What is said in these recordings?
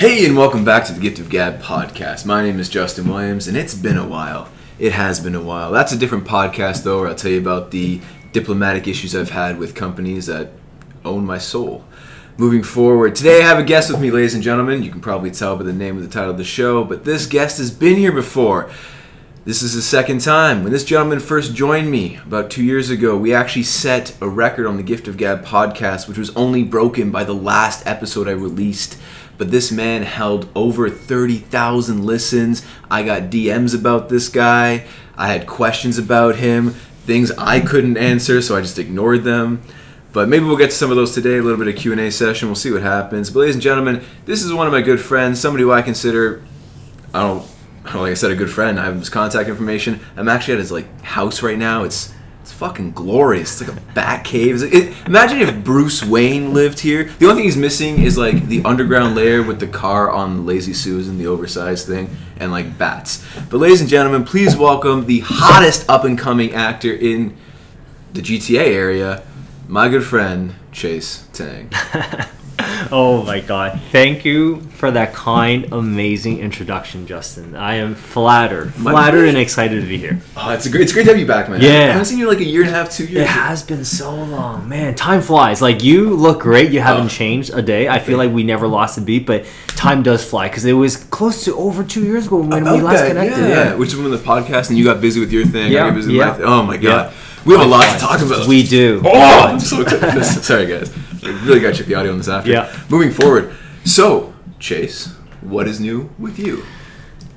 Hey, and welcome back to the Gift of Gab podcast. My name is Justin Williams, and it's been a while. It has been a while. That's a different podcast, though, where I'll tell you about the diplomatic issues I've had with companies that own my soul. Moving forward, today I have a guest with me, ladies and gentlemen. You can probably tell by the name of the title of the show, but this guest has been here before. This is the second time. When this gentleman first joined me about two years ago, we actually set a record on the Gift of Gab podcast, which was only broken by the last episode I released. But this man held over 30,000 listens. I got DMs about this guy. I had questions about him, things I couldn't answer, so I just ignored them. But maybe we'll get to some of those today. A little bit of Q and A session. We'll see what happens. But ladies and gentlemen, this is one of my good friends, somebody who I consider, I don't, I don't like I said, a good friend. I have his contact information. I'm actually at his like house right now. It's fucking glorious. It's like a bat cave. It- imagine if Bruce Wayne lived here. The only thing he's missing is like the underground layer with the car on Lazy Susan, the oversized thing, and like bats. But ladies and gentlemen, please welcome the hottest up and coming actor in the GTA area, my good friend Chase Tang. Oh my god. Thank you for that kind, amazing introduction, Justin. I am flattered. Flattered and excited to be here. Oh, it's a great, it's great to have you back, man. Yeah. I haven't seen you in like a year and a half, two years. It has been so long. Man, time flies. Like you look great. You haven't Oh. changed a day. I feel like we never lost a beat, but time does fly because it was close to over two years ago when we last that, connected. Yeah, Yeah. which is when the podcast and you got busy with your thing. Yeah, yeah. with my thing. Oh my god, Yeah. we have a lot to talk about. We do. Oh, I'm so excited. Sorry, guys. I really got to check the audio on this after. Yeah. Moving forward. So, Chase, what is new with you?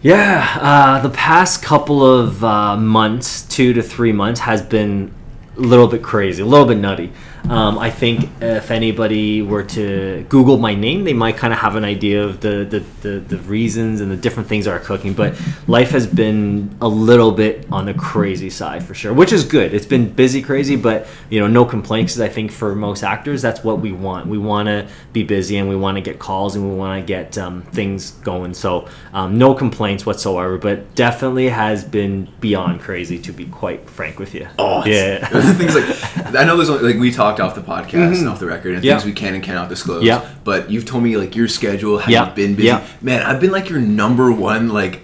Yeah, uh, the past couple of uh, months, two to three months, has been a little bit crazy, a little bit nutty. Um, I think if anybody were to Google my name, they might kind of have an idea of the, the, the, the reasons and the different things that are cooking. But life has been a little bit on the crazy side for sure, which is good. It's been busy, crazy, but you know, no complaints. 'cause I think for most actors, that's what we want. We want to be busy and we want to get calls and we want to get um, things going. So um, no complaints whatsoever, but definitely has been beyond crazy to be quite frank with you. Oh, yeah. things like I know there's like we talked off the podcast and off the record and Mm-hmm. Things we can and cannot disclose. Yeah. But you've told me like your schedule, how you've been busy. Man, I've been like your number one like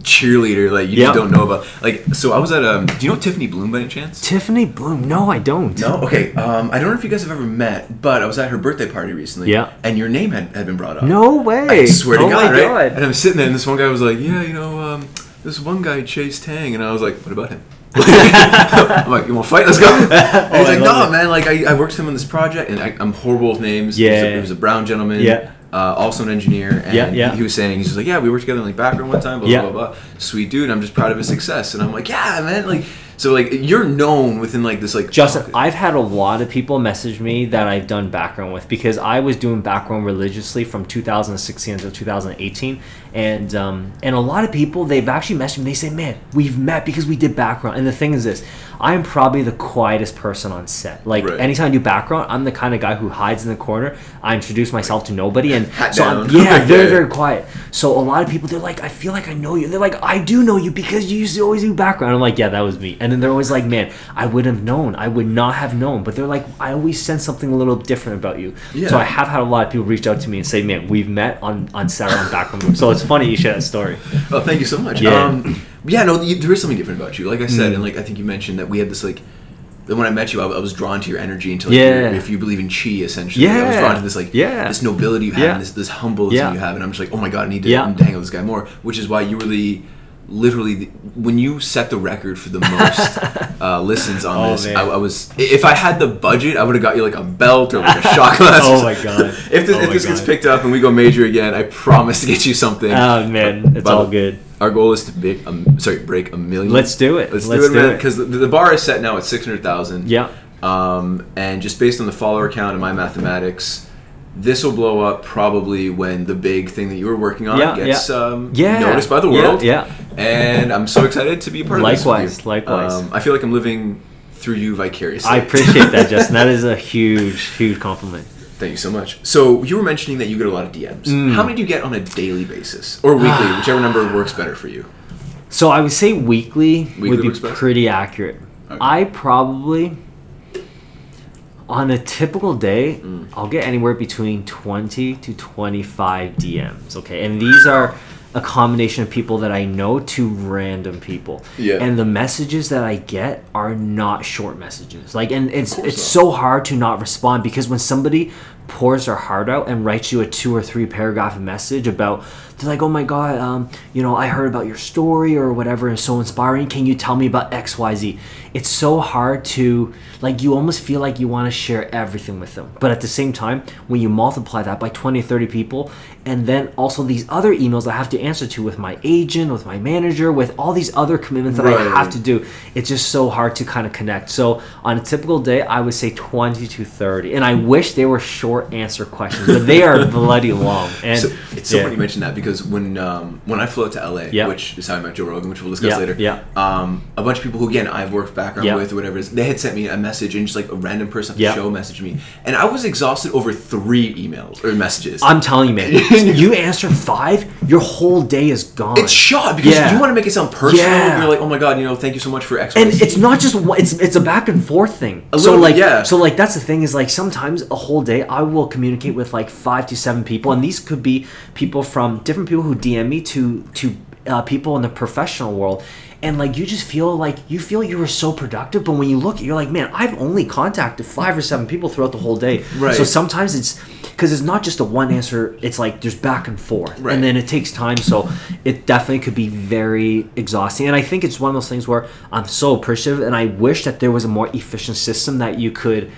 cheerleader. Like you just don't know about. Like so, I was at um. Do you know Tiffany Bloom by any chance? Tiffany Bloom. No, I don't. No. Okay. Um. I don't know if you guys have ever met, but I was at her birthday party recently. Yeah. And your name had, had been brought up. No way. I swear to oh God, my right? God. And I'm sitting there, and this one guy was like, "Yeah, you know, um, this one guy Chase Tang," and I was like, "What about him?" I'm like, "You want to fight? Let's go." And he's Oh, I like, "No, it. man. Like, I, I worked with him on this project, and I, I'm horrible with names. He was a- Yeah. he was a brown gentleman. Yeah. Uh, also an engineer, and Yeah, yeah. he was saying he's just like, yeah, we worked together in like background one time, blah Yeah. blah blah blah. Sweet dude, I'm just proud of his success, and I'm like, yeah, man, like, so like you're known within like this like Justin, oh, I've had a lot of people message me that I've done background with because I was doing background religiously from 2016 until 2018, and um, and a lot of people they've actually messaged me. They say, "Man, we've met because we did background." And the thing is this: I'm probably the quietest person on set. Like Right. anytime I do background, I'm the kind of guy who hides in the corner. I introduce myself to nobody, and Hat so I'm, down. yeah, very very quiet. So a lot of people they're like, "I feel like I know you." They're like, "I do know you because you used to always do background." I'm like, "Yeah, that was me." And then they're always like, "Man, I wouldn't have known. I would not have known." But they're like, "I always sense something a little different about you." Yeah. So I have had a lot of people reach out to me and say, "Man, we've met on on set on background." so it's funny you share that story. Oh, thank you so much. Yeah. Um, yeah, no, you, there is something different about you. Like I said, Mm. and like I think you mentioned that we had this like. Then when I met you, I, I was drawn to your energy into like Yeah. your, if you believe in chi, essentially. yeah. I was Yeah. drawn to this like Yeah. this nobility you have, Yeah. and this this humbleness Yeah. you have, and I'm just like, oh my god, I need to Yeah. hang out with this guy more. Which is why you were the literally the, when you set the record for the most uh, listens on Oh, this. I, I was if I had the budget, I would have got you like a belt or like a shot glass. Oh my God. if this, Oh if my this gets picked up and we go major again, I promise to get you something. Oh man, it's By all good. Our goal is to break, um, sorry, break a million. Let's do it. Let's, Let's do it, do man. Because the, the bar is set now at six hundred thousand. Yeah. Um, and just based on the follower count and my mathematics, this will blow up probably when the big thing that you were working on Yeah, gets yeah. Um, Yeah. noticed by the world. yeah. And I'm so excited to be a part of this. Likewise, likewise. Um, I feel like I'm living through you vicariously. I appreciate that, Justin. That is a huge, huge compliment. Thank you so much. So you were mentioning that you get a lot of DMs. Mm. How many do you get on a daily basis or weekly, whichever number works better for you? So I would say weekly, Weekly would be pretty accurate. Okay. I probably on a typical day, Mm. I'll get anywhere between 20 to 25 DMs. Okay, and these are a combination of people that I know to random people. Yeah. And the messages that I get are not short messages. Like, and it's it's so hard to not respond because when somebody pours their heart out and writes you a two or three paragraph message about they're like oh my god um, you know i heard about your story or whatever and so inspiring can you tell me about xyz it's so hard to like you almost feel like you want to share everything with them but at the same time when you multiply that by 20 30 people and then also these other emails i have to answer to with my agent with my manager with all these other commitments that i have to do it's just so hard to kind of connect. So on a typical day i would say 20 to 30 and i wish they were short answer questions but they are bloody long and So it's so yeah. funny you mention that because when um, when I flew out to LA, Yeah. which is how I met Joe Rogan, which we'll discuss Yeah, later. yeah. Um, a bunch of people who again I've worked background Yeah. with or whatever it is, they had sent me a message and just like a random person at the show messaged me, and I was exhausted over three emails or messages. i'm telling you man you answer five your whole day is gone it's shot because Yeah. you want to make it sound personal. Yeah. You're like, oh my god, you know, thank you so much for X. Y, and it's not just one it's it's a back and forth thing A so little like yeah. so like that's the thing is like sometimes a whole day i will communicate with like five to seven people and these could be people from different people who dm me to to uh, people in the professional world and like you just feel like you feel you were so productive but when you look you're like man i've only contacted five or seven people throughout the whole day Right. so sometimes it's because it's not just a one answer it's like there's back and forth Right. and then it takes time so it definitely could be very exhausting and i think it's one of those things where i'm so appreciative and i wish that there was a more efficient system that you could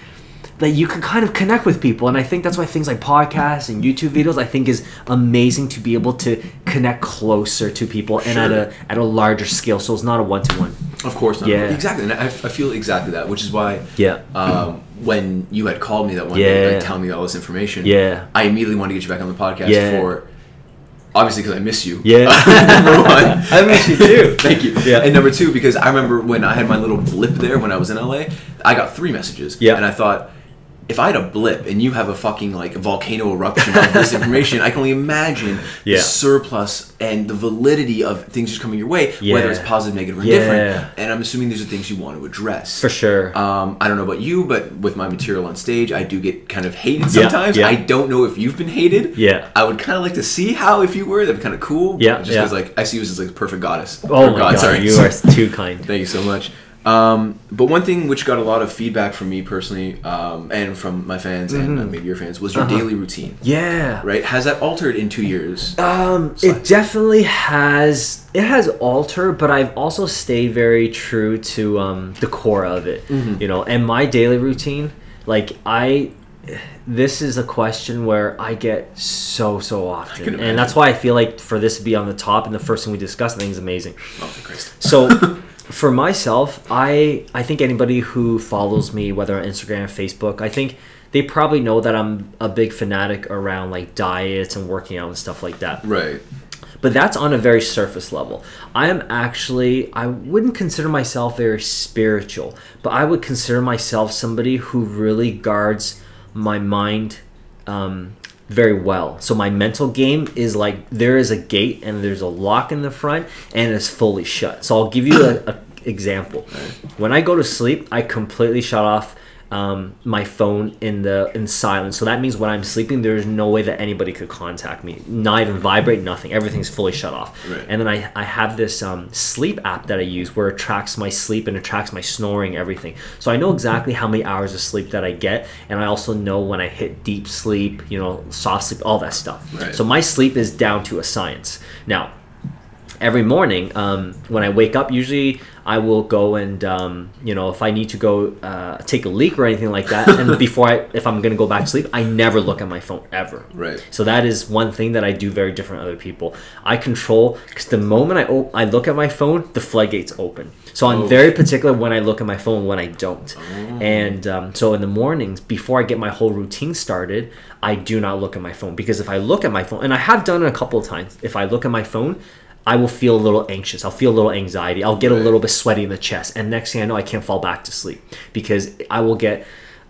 that you can kind of connect with people and i think that's why things like podcasts and youtube videos i think is amazing to be able to connect closer to people and at a at a larger scale so it's not a one-to-one Of course not. Yeah. Exactly. And I, I feel exactly that, which is why Yeah. um, when you had called me that one day, Yeah. like, telling me all this information, Yeah. I immediately wanted to get you back on the podcast Yeah. for obviously because I miss you. Yeah. number one. I miss you too. Thank you. Yeah. And number two, because I remember when I had my little blip there when I was in LA, I got three messages. Yeah. And I thought, if I had a blip and you have a fucking like volcano eruption of this information, I can only imagine Yeah. the surplus and the validity of things just coming your way, whether it's positive, negative, or Yeah. indifferent. And I'm assuming these are things you want to address. for sure Um, I don't know about you, but with my material on stage, I do get kind of hated sometimes. yeah. I don't know if you've been hated. Yeah. I would kind of like to see how if you were. That'd be kind of cool. Yeah, Just yeah. because like I see you as like perfect goddess. oh Or my god, sorry. you are too kind Thank you so much. Um, but one thing which got a lot of feedback from me personally, um, and from my fans and uh, maybe your fans, was your Mm-hmm. Uh-huh. daily routine. yeah Right? Has that altered in two years? Um, it definitely has. It has altered, but I've also stayed very true to um, the core of it. Mm-hmm. You know, and my daily routine. Like I, this is a question where I get so so often, and that's why I feel like for this to be on the top and the first thing we discuss, I think is amazing. oh, Christ. So for myself, I I think anybody who follows me, whether on Instagram or Facebook, I think they probably know that I'm a big fanatic around like diets and working out and stuff like that. Right. But that's on a very surface level. I am actually I wouldn't consider myself very spiritual, but I would consider myself somebody who really guards my mind um, very well. So my mental game is like there is a gate and there's a lock in the front and it's fully shut. So I'll give you a, a example. When I go to sleep, I completely shut off um, my phone in the in silence. So that means when I'm sleeping, there's no way that anybody could contact me. Not even vibrate, nothing. Everything's fully shut off. Right. And then I, I have this um, sleep app that I use where it tracks my sleep and it tracks my snoring, everything. So I know exactly how many hours of sleep that I get, and I also know when I hit deep sleep, you know, soft sleep, all that stuff. Right. So my sleep is down to a science. Now, every morning um, when I wake up, usually I will go and um, you know if I need to go uh, take a leak or anything like that, and before I if I'm gonna go back to sleep, I never look at my phone ever. Right. So that is one thing that I do very different other people. I control because the moment I op- I look at my phone, the floodgates open. So I'm Oh. very particular when I look at my phone when I don't. And um, so in the mornings before I get my whole routine started, I do not look at my phone because if I look at my phone, and I have done it a couple of times, if I look at my phone. I will feel a little anxious. I'll feel a little anxiety. I'll get a little bit sweaty in the chest. And next thing I know, I can't fall back to sleep because I will get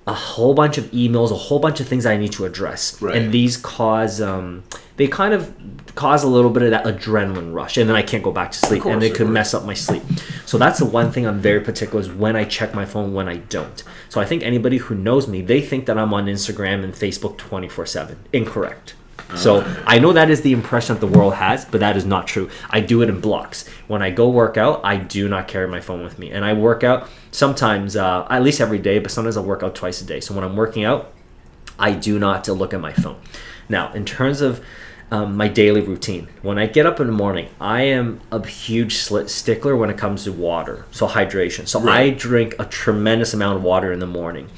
a whole bunch of emails, a whole bunch of things I need to address. Right. And these cause um, they kind of cause a little bit of that adrenaline rush and then I can't go back to sleep course, and it could course. mess up my sleep. So that's the one thing I'm very particular is when I check my phone, when I don't. So I think anybody who knows me, they think that I'm on Instagram and Facebook 24 7. Incorrect. So I know that is the impression that the world has, but that is not true. I do it in blocks. When I go work out, I do not carry my phone with me, and I work out sometimes, uh, at least every day, but sometimes I work out twice a day. So when I'm working out, I do not look at my phone. Now, in terms of um, my daily routine, when I get up in the morning, I am a huge slit stickler when it comes to water, so hydration. So I drink a tremendous amount of water in the morning.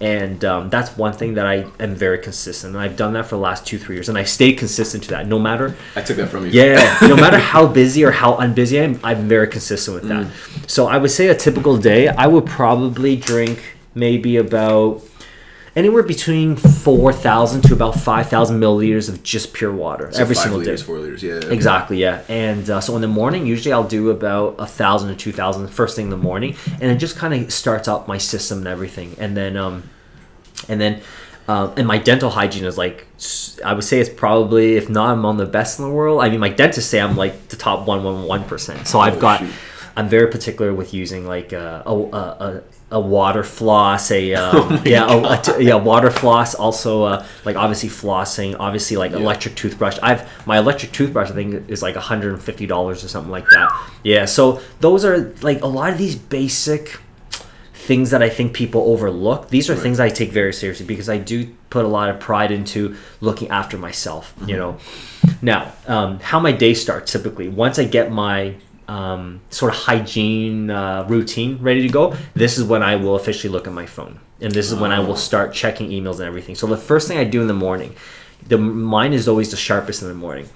And um, that's one thing that I am very consistent. And I've done that for the last two, three years. And I stayed consistent to that. No matter I took that from you. yeah, no matter how busy or how unbusy I am, I'm very consistent with that. So I would say a typical day, I would probably drink maybe about anywhere between 4,000 to about 5,000 milliliters of just pure water So every single liters, day. four liters. Yeah. Exactly, yeah. And uh, so in the morning, usually I'll do about a thousand to two thousand first thing in the morning, and it just kind of starts up my system and everything. And then, um, and then, um, and my dental hygiene is like, I would say it's probably, if not among the best in the world. I mean, my dentists say I'm like the top one one one percent. So I've Oh, got, shoot. I'm very particular with using like uh, a, a, a a water floss, a Oh um, yeah, a, a t- yeah, water floss. Also, uh, like obviously flossing, obviously like electric toothbrush. I've my electric toothbrush. I think is like 150 dollars or something like that. Yeah, so those are like a lot of these basic things that I think people overlook. These are Right. things I take very seriously because I do put a lot of pride into looking after myself. You Mm-hmm. know, now um, how my day starts typically once I get my um, sort of hygiene uh, routine ready to go. This is when I will officially look at my phone, and this is when I will Oh. start checking emails and everything. So the first thing I do in the morning, the mine is always the sharpest in the morning.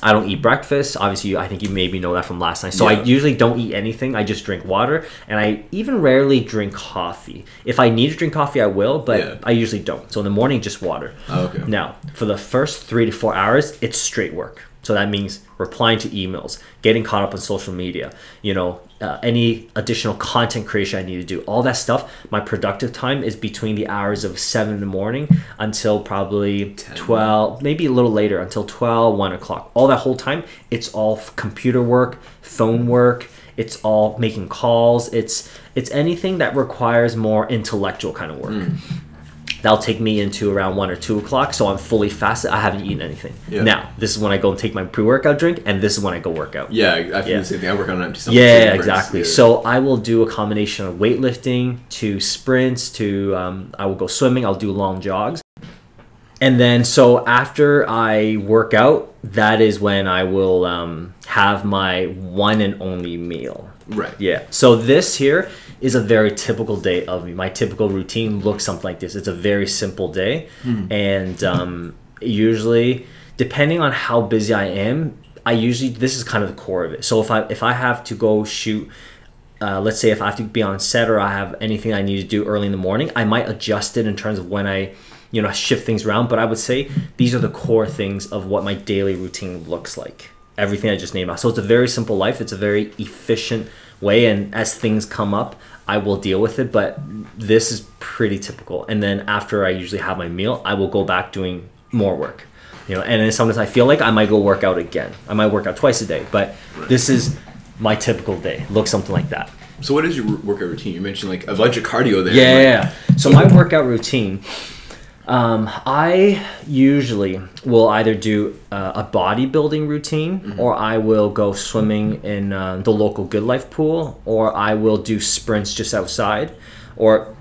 I don't eat breakfast. Obviously, you- I think you maybe know that from last night. So I usually don't eat anything. I just drink water, and I even rarely drink coffee. If I need to drink coffee, I will, but Yeah. I usually don't. So in the morning, just water. Oh, okay. Now, for the first three to four hours, it's straight work. So that means replying to emails, getting caught up on social media, you know, uh, any additional content creation I need to do, all that stuff. My productive time is between the hours of seven in the morning until probably 12, maybe a little later, until 12, 1 o'clock. All that whole time, it's all computer work, phone work. It's all making calls. It's it's anything that requires more intellectual kind of work that'll take me into around one or two o'clock. So I'm fully fasted. I haven't eaten anything. Yeah. Now this is when I go and take my pre-workout drink, and this is when I go work out. Yeah, I feel Yeah. the same thing. I work on an empty stomach. Yeah, exactly. So I will do a combination of weightlifting to sprints to um, I will go swimming. I'll do long jogs, and then so after I work out, that is when I will um, have my one and only meal. right. Yeah. So this here is a very typical day of me. My typical routine looks something like this. It's a very simple day, and um, usually, depending on how busy I am, I usually this is kind of the core of it. So if I if I have to go shoot. Uh, let's say if I have to be on set or I have anything I need to do early in the morning, I might adjust it in terms of when I, you know, shift things around. But I would say these are the core things of what my daily routine looks like. Everything I just named out. So it's a very simple life. It's a very efficient way, and as things come up, I will deal with it. But this is pretty typical. And then after I usually have my meal, I will go back doing more work. You know, and then sometimes I feel like I might go work out again. I might work out twice a day, but this is my typical day. Looks something like that. So what is your workout routine? You mentioned like a bunch of cardio there. Yeah, like- yeah, yeah. So my workout routine, um, I usually will either do uh, a bodybuilding routine, or I will go swimming in uh, the local Good Life pool, or I will do sprints just outside, or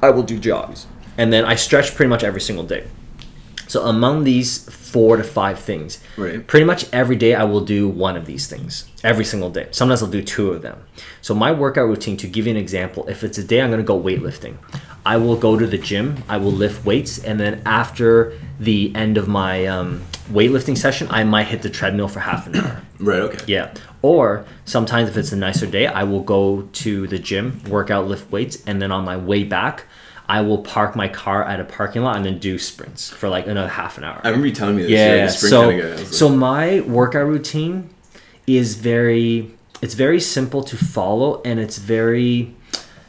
I will do jogs, and then I stretch pretty much every single day. So among these four to five things, Right. pretty much every day I will do one of these things every single day. Sometimes I'll do two of them. So my workout routine, to give you an example, if it's a day I'm going to go weightlifting, I will go to the gym, I will lift weights, and then after the end of my um, weightlifting session, I might hit the treadmill for half an hour. Right. Okay. Yeah. Or sometimes if it's a nicer day, I will go to the gym, work out, lift weights, and then on my way back, I will park my car at a parking lot and then do sprints for like another half an hour. I remember you telling me this. yeah. You're so kind of guy. I like, so my workout routine is very it's very simple to follow and it's very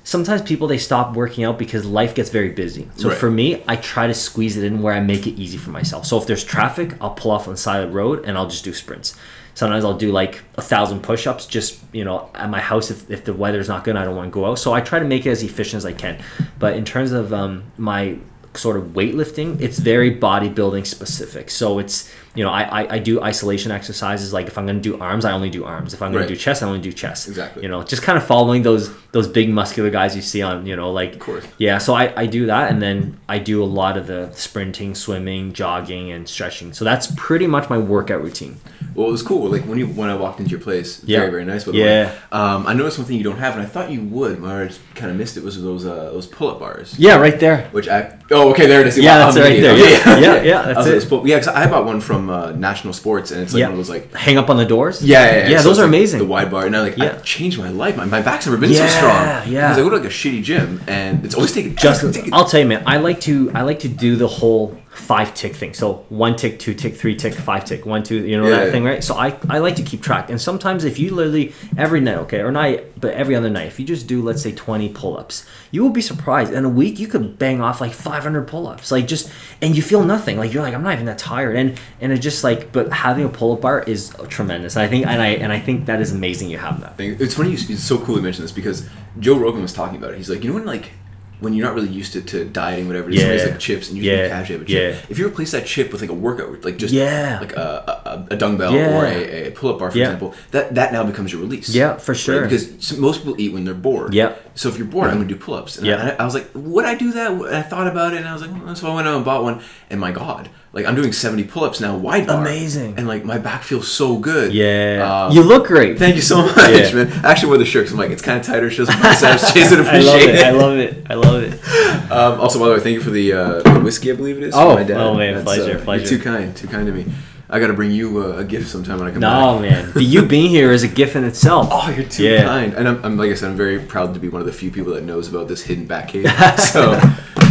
sometimes people they stop working out because life gets very busy. So Right. for me, I try to squeeze it in where I make it easy for myself. So if there's traffic, I'll pull off on the side of the road and I'll just do sprints. Sometimes I'll do like a thousand push-ups just you know at my house if, if the weather's not good I don't want to go out. So I try to make it as efficient as I can. But in terms of um, my sort of weightlifting, it's very bodybuilding specific. So it's you know I, I, I do isolation exercises like if I'm going to do arms I only do arms. If I'm going Right. to do chest I only do chest. Exactly. You know just kind of following those those big muscular guys you see on you know like Of course. yeah, so I, I do that and then I do a lot of the sprinting, swimming, jogging, and stretching. So that's pretty much my workout routine. Well, it was cool. Like when you when I walked into your place, Yeah. very very nice. By the Yeah. way. Um, I noticed one thing you don't have, and I thought you would, but I just kind of missed it. Was those uh, those pull up bars? Yeah, right there. Which I oh okay there it is. Yeah, Wow, that's I'm right there. idiot. Yeah, yeah, yeah, that's it. pull- yeah, 'cause I bought one from uh, National Sports, and it's like Yeah. one of those like Hang up on the doors. yeah yeah, Yeah, So those are like amazing. The wide bar, and I like Yeah. I changed my life. My, my back's never been Yeah, so strong. yeah. Because I go to like a shitty gym, and it's always taking Just taking- I'll tell you, man. I like to I like to do the whole five tick thing. So one tick, two tick, three tick, five tick, one two. You know Yeah, that thing, right? So I I like to keep track. And sometimes if you literally every night, okay, or night, but every other night, if you just do let's say twenty pull ups, you will be surprised. In a week, you could bang off like five hundred pull ups, like just and you feel nothing. Like you're like I'm not even that tired, and and it just like but having a pull up bar is tremendous. I think and I and I think that is amazing. You have that. thing. It's funny. You, it's so cool you mentioned this because Joe Rogan was talking about it. He's like, you know when like when you're not really used to, to dieting, whatever. it is, somebody's Yeah. like chips, and you Yeah. yeah. casually have a chip. Yeah. If you replace that chip with like a workout, like just Yeah. like a, a, a dumbbell Yeah. or a, a pull up bar, for Yeah. example, that that now becomes your release. Yeah, for sure. Because most people eat when they're bored. Yeah. So if you're bored, I'm gonna do pull ups. And Yeah. I, I was like, would I do that? And I thought about it, and I was like, well, so I went out and bought one. And my God, like I'm doing 70 pull ups now, wide bar. Amazing. And like my back feels so good. Yeah, Um, you look great. Thank you so much, Yeah. man. I actually wore the shirt 'cause I'm like, it's kind of tighter. Shows my biceps. Chase it, I love appreciate it. it. I love it. I love it. Um, also, by the way, thank you for the, uh, the whiskey. I believe it is. Oh, my dad. oh, man, That's, pleasure, uh, you're too kind. Too kind to me. I got to bring you uh, a gift sometime when I come back. No, back. man. The you being here is a gift in itself. Oh, you're too Yeah. kind. And I'm, I'm, like I said, I'm very proud to be one of the few people that knows about this hidden back cave. so,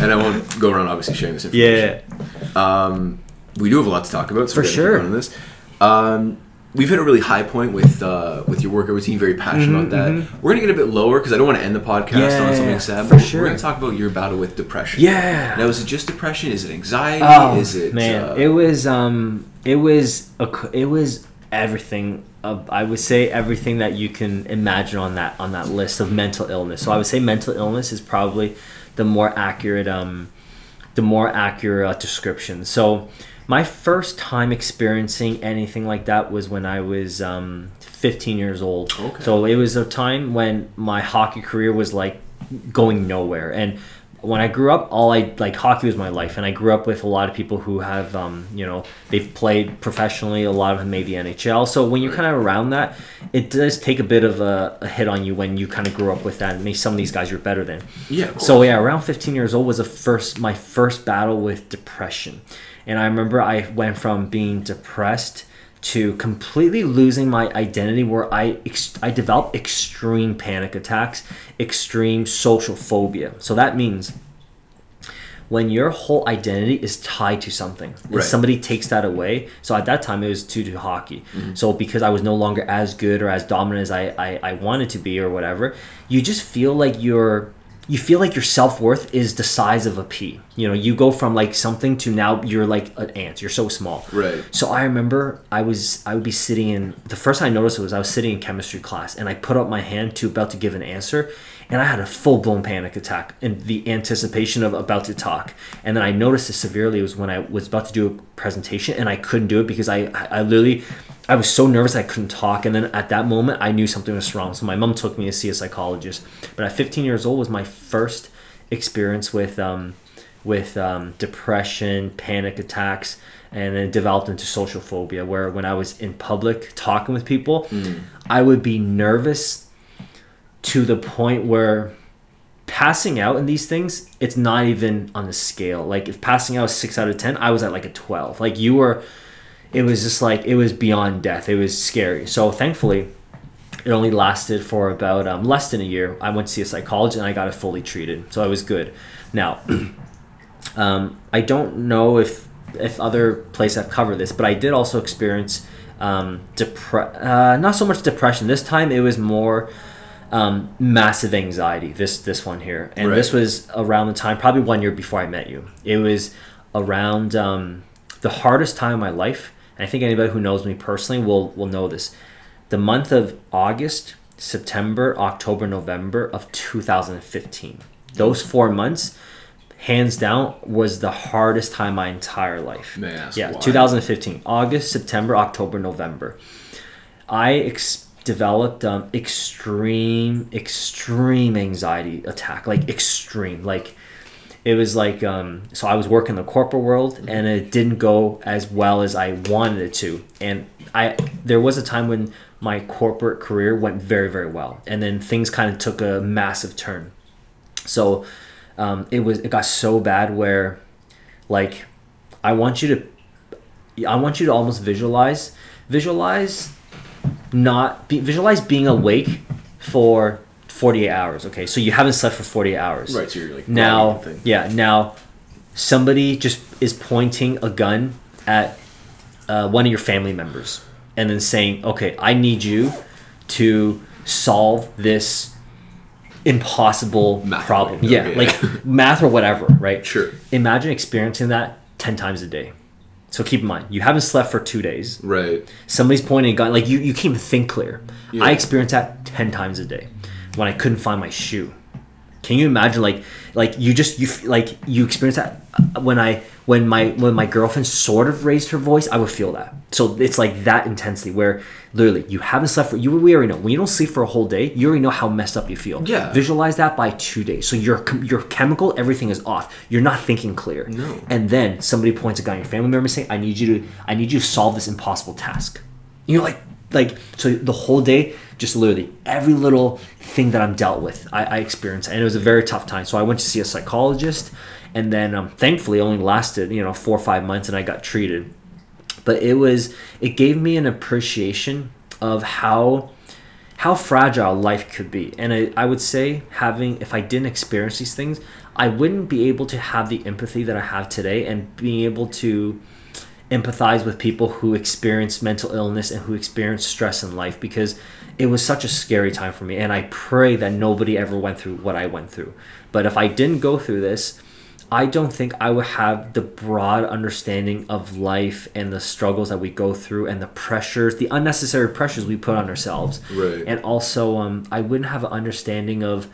and I won't go around obviously sharing this information. Yeah. Um, we do have a lot to talk about, so For sure. On this. Um, we've hit a really high point with uh, with your workout routine. Very passionate about that. We're gonna get a bit lower because I don't want to end the podcast Mm-hmm, Yeah, on something sad. for but sure. We're gonna talk about your battle with depression. Yeah. Now, is it just depression? Is it anxiety? Oh, is it? man, uh, it was um, it was a, it was everything. Of, I would say everything that you can imagine on that on that list of mental illness. So I would say mental illness is probably the more accurate um, the more accurate uh, description. So my first time experiencing anything like that was when I was um, 15 years old. Okay. So it was a time when my hockey career was like going nowhere and when I grew up, all I like hockey was my life, and I grew up with a lot of people who have, um, you know, they've played professionally. A lot of them made the NHL. So when you're kind of around that, it does take a bit of a, a hit on you when you kind of grew up with that. And maybe some of these guys you're better than. Yeah. So yeah, around 15 years old was the first my first battle with depression, and I remember I went from being depressed to completely losing my identity, where I ex- I developed extreme panic attacks, extreme social phobia. So that means when your whole identity is tied to something and Right. somebody takes that away so at that time it was to hockey mm-hmm. so because i was no longer as good or as dominant as I, I i wanted to be or whatever you just feel like you're you feel like your self-worth is the size of a pea. You know you go from like something to now you're like an ant. You're so small. Right. so I remember I was I would be sitting in the first time I noticed it was I was sitting in chemistry class and I put up my hand to about to give an answer and I had a full blown panic attack in the anticipation of about to talk. And then I noticed it severely. Was when I was about to do a presentation and I couldn't do it because I I literally I was so nervous I couldn't talk and then at that moment I knew something was wrong so my mom took me to see a psychologist but at 15 years old was my first experience with um with um, depression, panic attacks, and then developed into social phobia. Where when I was in public talking with people, I would be nervous to the point where passing out in these things, it's not even on the scale. Like if passing out is six out of ten, I was at like a twelve. Like you were, it was just like it was beyond death. It was scary. So thankfully, it only lasted for about um, less than a year. I went to see a psychologist and I got it fully treated, so I was good. Now, um, I don't know if if other places have covered this, but I did also experience um, depre- uh, not so much depression. This time it was more um, massive anxiety. This this one here, and Right. this was around the time, probably one year before I met you. It was around um, the hardest time of my life. I think anybody who knows me personally will will know this. The month of August, September, October, November of 2015. Those four months, hands down, was the hardest time my entire life. Yeah, why? 2015. August, September, October, November. I ex- developed um, extreme, extreme anxiety attack. Like extreme. Like it was like um, so I was working the corporate world and it didn't go as well as I wanted it to. And I there was a time when my corporate career went very very well, and then things kind of took a massive turn. So um, it was it got so bad where like I want you to I want you to almost visualize visualize not be, visualize being awake for 48 hours okay so you haven't slept for 48 hours Right, so you're like now thing. yeah now somebody just is pointing a gun at uh, one of your family members and then saying okay i need you to solve this impossible Math problem yeah okay. like math or whatever right Sure. imagine experiencing that 10 times a day so keep in mind you haven't slept for two days Right. somebody's pointing a gun like you, you can't even think clear Yeah. i experience that 10 times a day when i couldn't find my shoe. Can you imagine like like you just you like you experience that uh, when i when my when my girlfriend sort of raised her voice i would feel that. So it's like that intensity where literally you haven't slept for you we already know. When you don't sleep for a whole day you already know how messed up you feel. Yeah. visualize that by two days. So your your chemical everything is off. You're not thinking clear. No. and then somebody points a gun at your family member and saying i need you to i need you to solve this impossible task. You're like like so the whole day just literally every little thing that i'm dealt with i, I experienced. And it was a very tough time. So i went to see a psychologist and then um, thankfully only lasted you know four or five months and i got treated. But it was it gave me an appreciation of how how fragile life could be. And I, I would say having if i didn't experience these things i wouldn't be able to have the empathy that i have today and being able to empathize with people who experience mental illness and who experience stress in life because it was such a scary time for me. And i pray that nobody ever went through what i went through. But if i didn't go through this i don't think i would have the broad understanding of life and the struggles that we go through and the pressures the unnecessary pressures we put on ourselves. Right. and also um, i wouldn't have an understanding of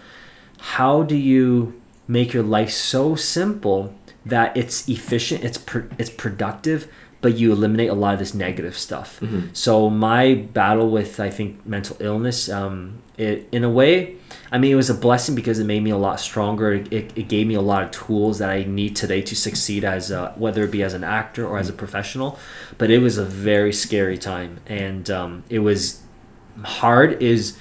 how do you make your life so simple that it's efficient it's pr- it's productive but you eliminate a lot of this negative stuff. So my battle with i think mental illness um, it in a way i mean it was a blessing because it made me a lot stronger. It, it, gave me a lot of tools that i need today to succeed as a, whether it be as an actor or as a professional. But it was a very scary time. And um, it was hard is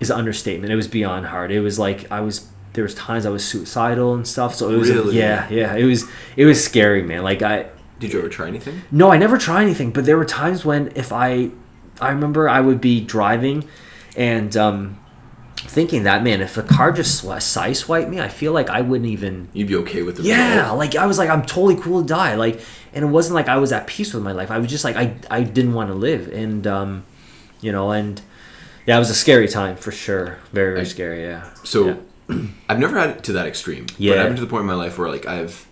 is an understatement. It was beyond hard. It was like I was there was times I was suicidal and stuff. So it was Really? yeah, yeah. It was it was scary, man. Like I Did you ever try anything? no, I never try anything, but there were times when if I I remember I would be driving and um thinking that man, if a car just side swiped me, I feel like I wouldn't even You'd be okay with the yeah, like I was like I'm totally cool to die. Like and it wasn't like I was at peace with my life. I was just like I I didn't want to live and um you know and yeah, it was a scary time for sure. Very very I- scary, yeah. So Yeah. I've never had it to that extreme. Yeah. But I've been to the point in my life where like I've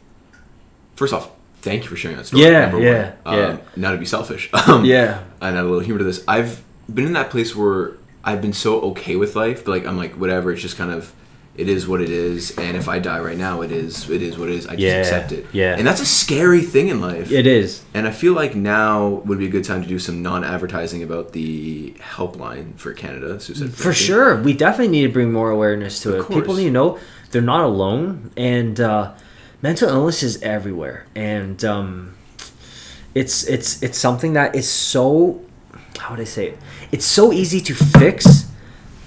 first off, thank you for sharing that story. Yeah, number yeah, one. yeah. Um, now to be selfish. Um, Yeah. and add a little humor to this. I've been in that place where I've been so okay with life, but like I'm like whatever. It's just kind of it is what it is, and if I die right now, it is it is what it is. I just Yeah, accept it. yeah. and that's a scary thing in life. It is. And I feel like now would be a good time to do some non-advertising about the helpline for Canada suicide For prevention. sure. We definitely need to bring more awareness to Of it. People need to know they're not alone and uh, mental illness is everywhere. And um, it's it's it's something that is so how would I say it? It's so easy to fix,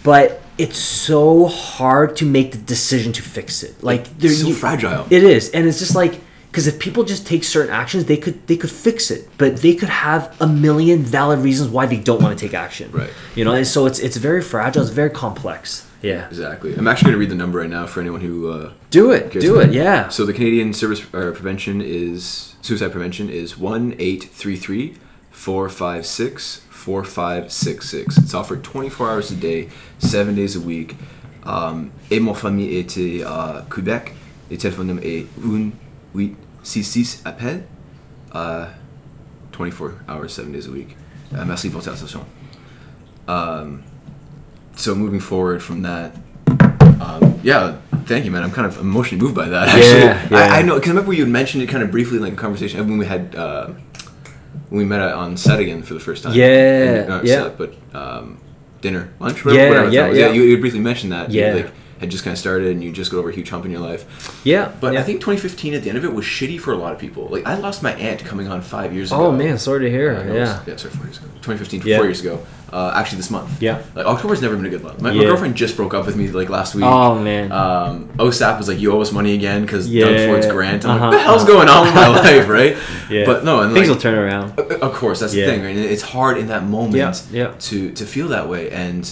but it's so hard to make the decision to fix it. Like they're so you- fragile. It is, and it's just like because if people just take certain actions, they could they could fix it, but they could have a million valid reasons why they don't want to take action. Right. You know, and so it's it's very fragile. It's very complex. Yeah. Exactly. I'm actually going to read the number right now for anyone who uh, Do it. Do it. Yeah. So the Canadian Service uh, Prevention is suicide prevention is one eight three three 456 4566. It's offered 24 hours a day, 7 days a week. Um, et mon famille était à Québec. Le téléphone numéro est 1866 appel. Uh, 24 hours, 7 days a week. Uh, merci pour ta attention. Um, so moving forward from that, um, yeah, thank you, man. I'm kind of emotionally moved by that. Actually, Yeah, yeah. I, I know because I remember you had mentioned it kind of briefly in like a conversation when we had uh, we met on set again for the first time. Yeah, not yeah. set, but um, dinner, lunch, whatever. Yeah, whatever the yeah, yeah. You, you briefly mentioned that. Yeah. like had just kind of started and you just got over a huge hump in your life. Yeah, But yeah. I think 2015 at the end of it was shitty for a lot of people. Like I lost my aunt coming on five years ago. Oh man, sorry to hear. Uh, yeah. was- yeah, sorry, four years ago. 2015, Yeah. four years ago. Uh, actually, this month. Yeah. Like October's never been a good month. My, my girlfriend just broke up with me like last week. Oh man. Um, OSAP was like, "You owe us money again" because Yeah. Doug Ford's grant. I'm Uh-huh, like, "What the hell's uh-huh. going on with my life?" Right? yeah. But no, and things like, will turn around. of course, that's Yeah. the thing, right? And it's hard in that moment Yeah, yeah. to to feel that way, and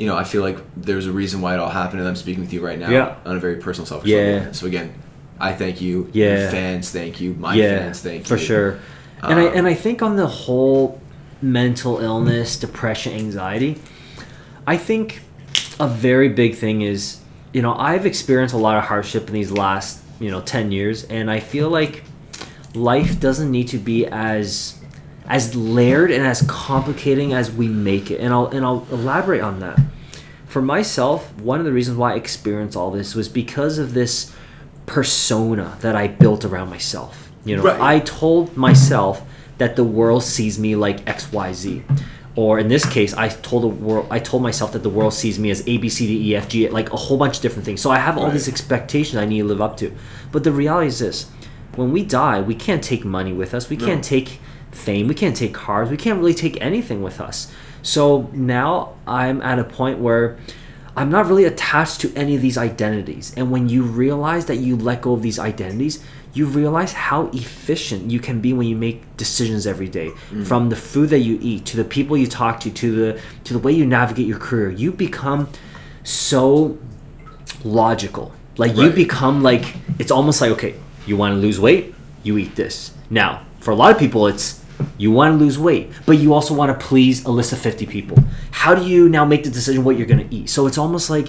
you know, I feel like there's a reason why it all happened, and I'm speaking with you right now Yeah. on a very personal, selfish Yeah. level. So again, I thank you. Yeah. Your fans, thank you. My yeah, fans, thank for you. For sure. And I Um, and I think on the whole mental illness, depression, anxiety, I think a very big thing is, you know, I've experienced a lot of hardship in these last, you know, 10 years and I feel like life doesn't need to be as as layered and as complicating as we make it. And I'll and I'll elaborate on that. For myself, one of the reasons why I experienced all this was because of this persona that I built around myself. You know, Right. I told myself that the world sees me like XYZ. Or in this case, I told the world I told myself that the world sees me as A B C D E F G like a whole bunch of different things. So I have all Right. these expectations I need to live up to. But the reality is this when we die, we can't take money with us. We No. can't take fame. We can't take cars. We can't really take anything with us. So now I'm at a point where I'm not really attached to any of these identities. And when you realize that you let go of these identities, you realize how efficient you can be when you make decisions every day. Mm. From the food that you eat to the people you talk to to the to the way you navigate your career. You become so logical. Like you become like it's almost like okay, you want to lose weight, you eat this. Now, for a lot of people it's you want to lose weight, but you also want to please a list of 50 people. How do you now make the decision what you're going to eat? So it's almost like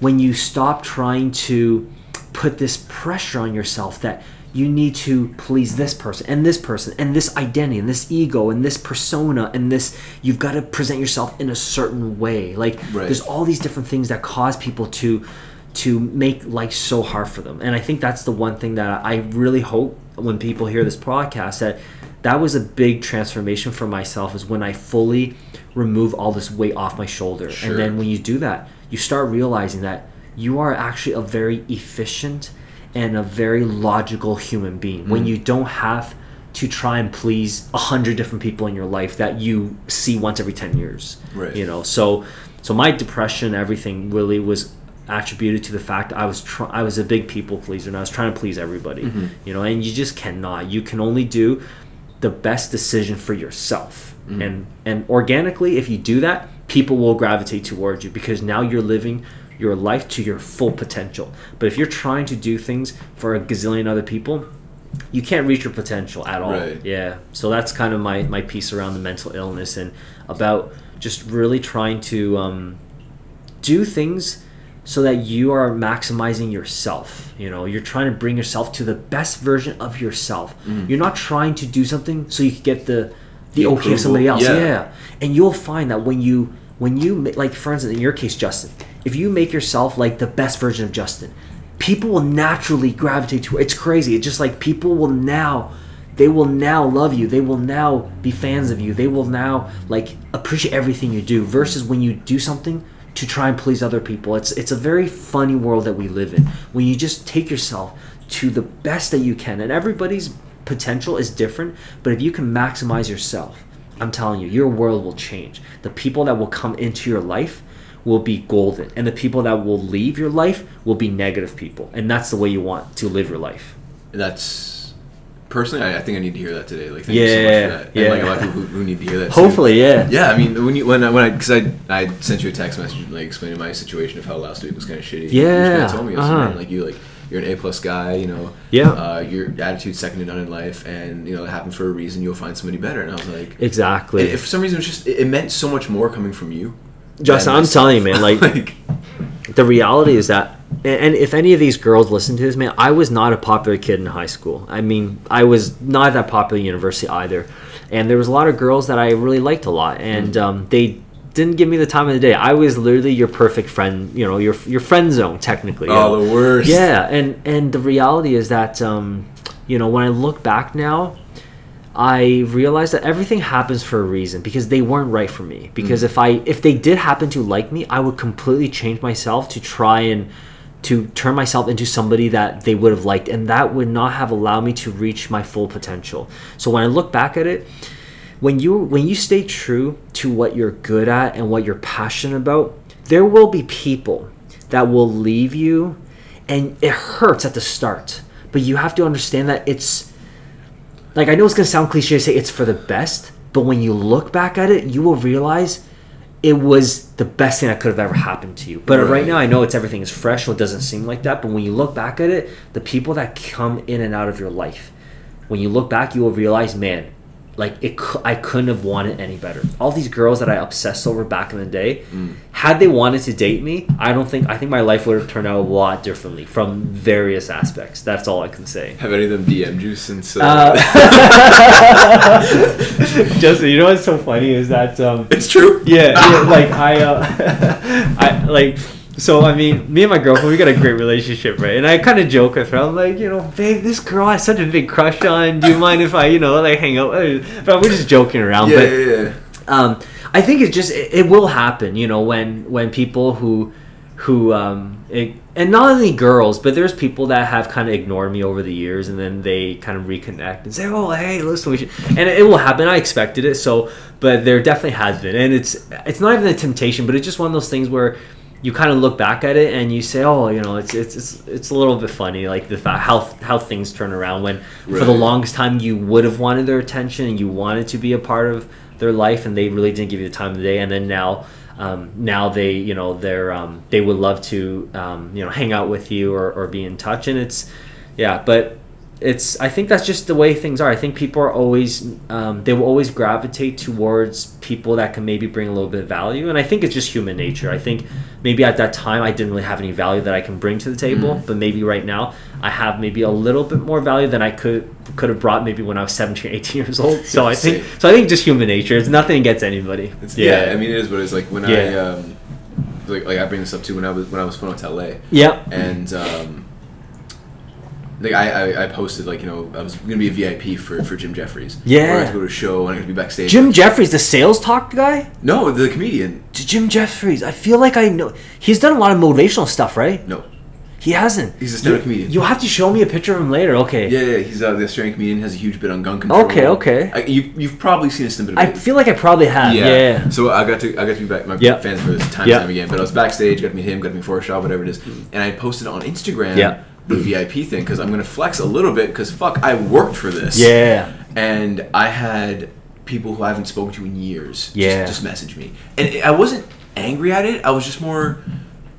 when you stop trying to put this pressure on yourself that you need to please this person and this person and this identity and this ego and this persona and this you've got to present yourself in a certain way like Right. there's all these different things that cause people to to make life so hard for them and i think that's the one thing that i really hope when people hear this podcast that that was a big transformation for myself is when i fully remove all this weight off my shoulder. Sure. and then when you do that you start realizing that you are actually a very efficient and a very logical human being. When mm. you don't have to try and please a hundred different people in your life that you see once every 10 years Right. you know? So so my depression everything really was attributed to the fact I was try- I was a big people pleaser and I was trying to please everybody mm-hmm. you know? And you just cannot. You can only do the best decision for yourself. And and organically if you do that people will gravitate towards you because now you're living your life to your full potential. But if you're trying to do things for a gazillion other people you can't reach your potential at all. Right. yeah. So that's kind of my my piece around the mental illness and about just really trying to um, do things so that you are maximizing yourself you know? You're trying to bring yourself to the best version of yourself. Mm. You're not trying to do something so you can get the the, The okay of somebody else. yeah. yeah. And you'll find that when you when you like for instance in your case justin if you make yourself like the best version of justin people will naturally gravitate to it's crazy. It's just like people will now they will now love you. They will now be fans of you. They will now like appreciate everything you do versus when you do something to try and please other people. It's it's a very funny world that we live in when you just take yourself to the best that you can and everybody's potential is different but if you can maximize yourself i'm telling you your world will change. The people that will come into your life will be golden and the people that will leave your life will be negative people and that's the way you want to live your life. That's personally, I, I think I need to hear that today. Like, thank you so much for that. yeah. And like a lot of people who, who need to hear that. too. hopefully yeah Yeah, I mean, when you when I, when I because I I sent you a text message and like explaining my situation of how last week was kind of shitty. you Yeah, kinda told me, uh-huh. man, like you like you're an A plus guy. You know, Yeah. uh, your attitude's second to none in life, and you know it happened for a reason. You'll find somebody better. And I was like, exactly. if for some reason it was just it, it meant so much more coming from you. Just I'm myself. telling you, man, like- the reality is that and if any of these girls listen to this man i was not a popular kid in high school i mean i was not that popular in university either and there was a lot of girls that i really liked a lot and Mm. um, they didn't give me the time of the day i was literally your perfect friend you know your your friend zone technically you know? oh, the worst. Yeah, and and the reality is that um, you know when I look back now, I realized that everything happens for a reason because they weren't right for me. Because mm. if I if they did happen to like me, I would completely change myself to try and to turn myself into somebody that they would have liked, and that would not have allowed me to reach my full potential. So when I look back at it, when you when you stay true to what you're good at and what you're passionate about, there will be people that will leave you and it hurts at the start. But you have to understand that it's like I know it's gonna sound cliche to say it's for the best, but when you look back at it, you will realize it was the best thing that could have ever happened to you. But right, Right. now, I know it's everything is fresh, so it doesn't seem like that. But when you look back at it, the people that come in and out of your life, when you look back, you will realize, man, like it, I couldn't have wanted any better. All these girls that I obsessed over back in the day, had they wanted to date me, I don't think I think my life would have turned out a lot differently from various aspects. That's all I can say. Have any of them DM'd you since? Uh, Uh, Justin, you know what's so funny is that um, it's true. yeah, yeah, like I, uh, I like. So I mean, me and my girlfriend, we got a great relationship, right? And I kind of joke with her. I'm like, you know, babe, this girl I such a big crush on. Do you mind if I, you know, like hang out? But we're just joking around. Yeah, but yeah, yeah. um, I think it just it, it will happen, you know, when when people who who um it, and not only girls, but there's people that have kind of ignored me over the years, and then they kind of reconnect and say, "Oh, hey, listen, we should," and it, will happen. I expected it, so but there definitely has been, and it's it's not even a temptation, but it's just one of those things where you kind of look back at it and you say, "Oh, you know, it's it's it's, it's a little bit funny, like the fact how how things turn around when for the longest time you would have wanted their attention and you wanted to be a part of their life and they really didn't give you the time of the day and then now um, now they you know they're um, they would love to um, you know hang out with you or, or be in touch and it's yeah but it's I think that's just the way things are I think people are always um, they will always gravitate towards people that can maybe bring a little bit of value and I think it's just human nature I think maybe at that time I didn't really have any value that I can bring to the table but maybe right now I have maybe a little bit more value than I could could have brought maybe when I was 17 18 years old so I think so I think just human nature it's nothing against anybody It's, yeah. I mean, it is what it is. Like when I Yeah. um, like, like I bring this up too when I was when I was flown to LA. yeah and um, like I, I, I posted like you know I was gonna be a VIP for, for Jim Jeffries. Yeah. I had to go to a show and I had to be backstage. Jim Jeffries the sales talk guy No, the comedian. Jim Jeffries I feel like I know he's done a lot of motivational stuff right No. he hasn't He's a stand-up comedian. you'll have to show me a picture of him later okay Yeah, yeah. He's uh, the Australian comedian. Has a huge bit on gun control. Okay, okay. I, you you've probably seen a snippet of I it. feel like I probably have yeah, So I got to I got to be back my Yep. fans for this time Yep. and time again. But I was backstage, got to meet him, got to meet Forrest Shaw, whatever it is, and I posted on Instagram Yeah. The VIP thing because I'm gonna flex a little bit because fuck, I worked for this. yeah. and I had people who I haven't spoken to in years Yeah. just, just message me, and I wasn't angry at it. I was just more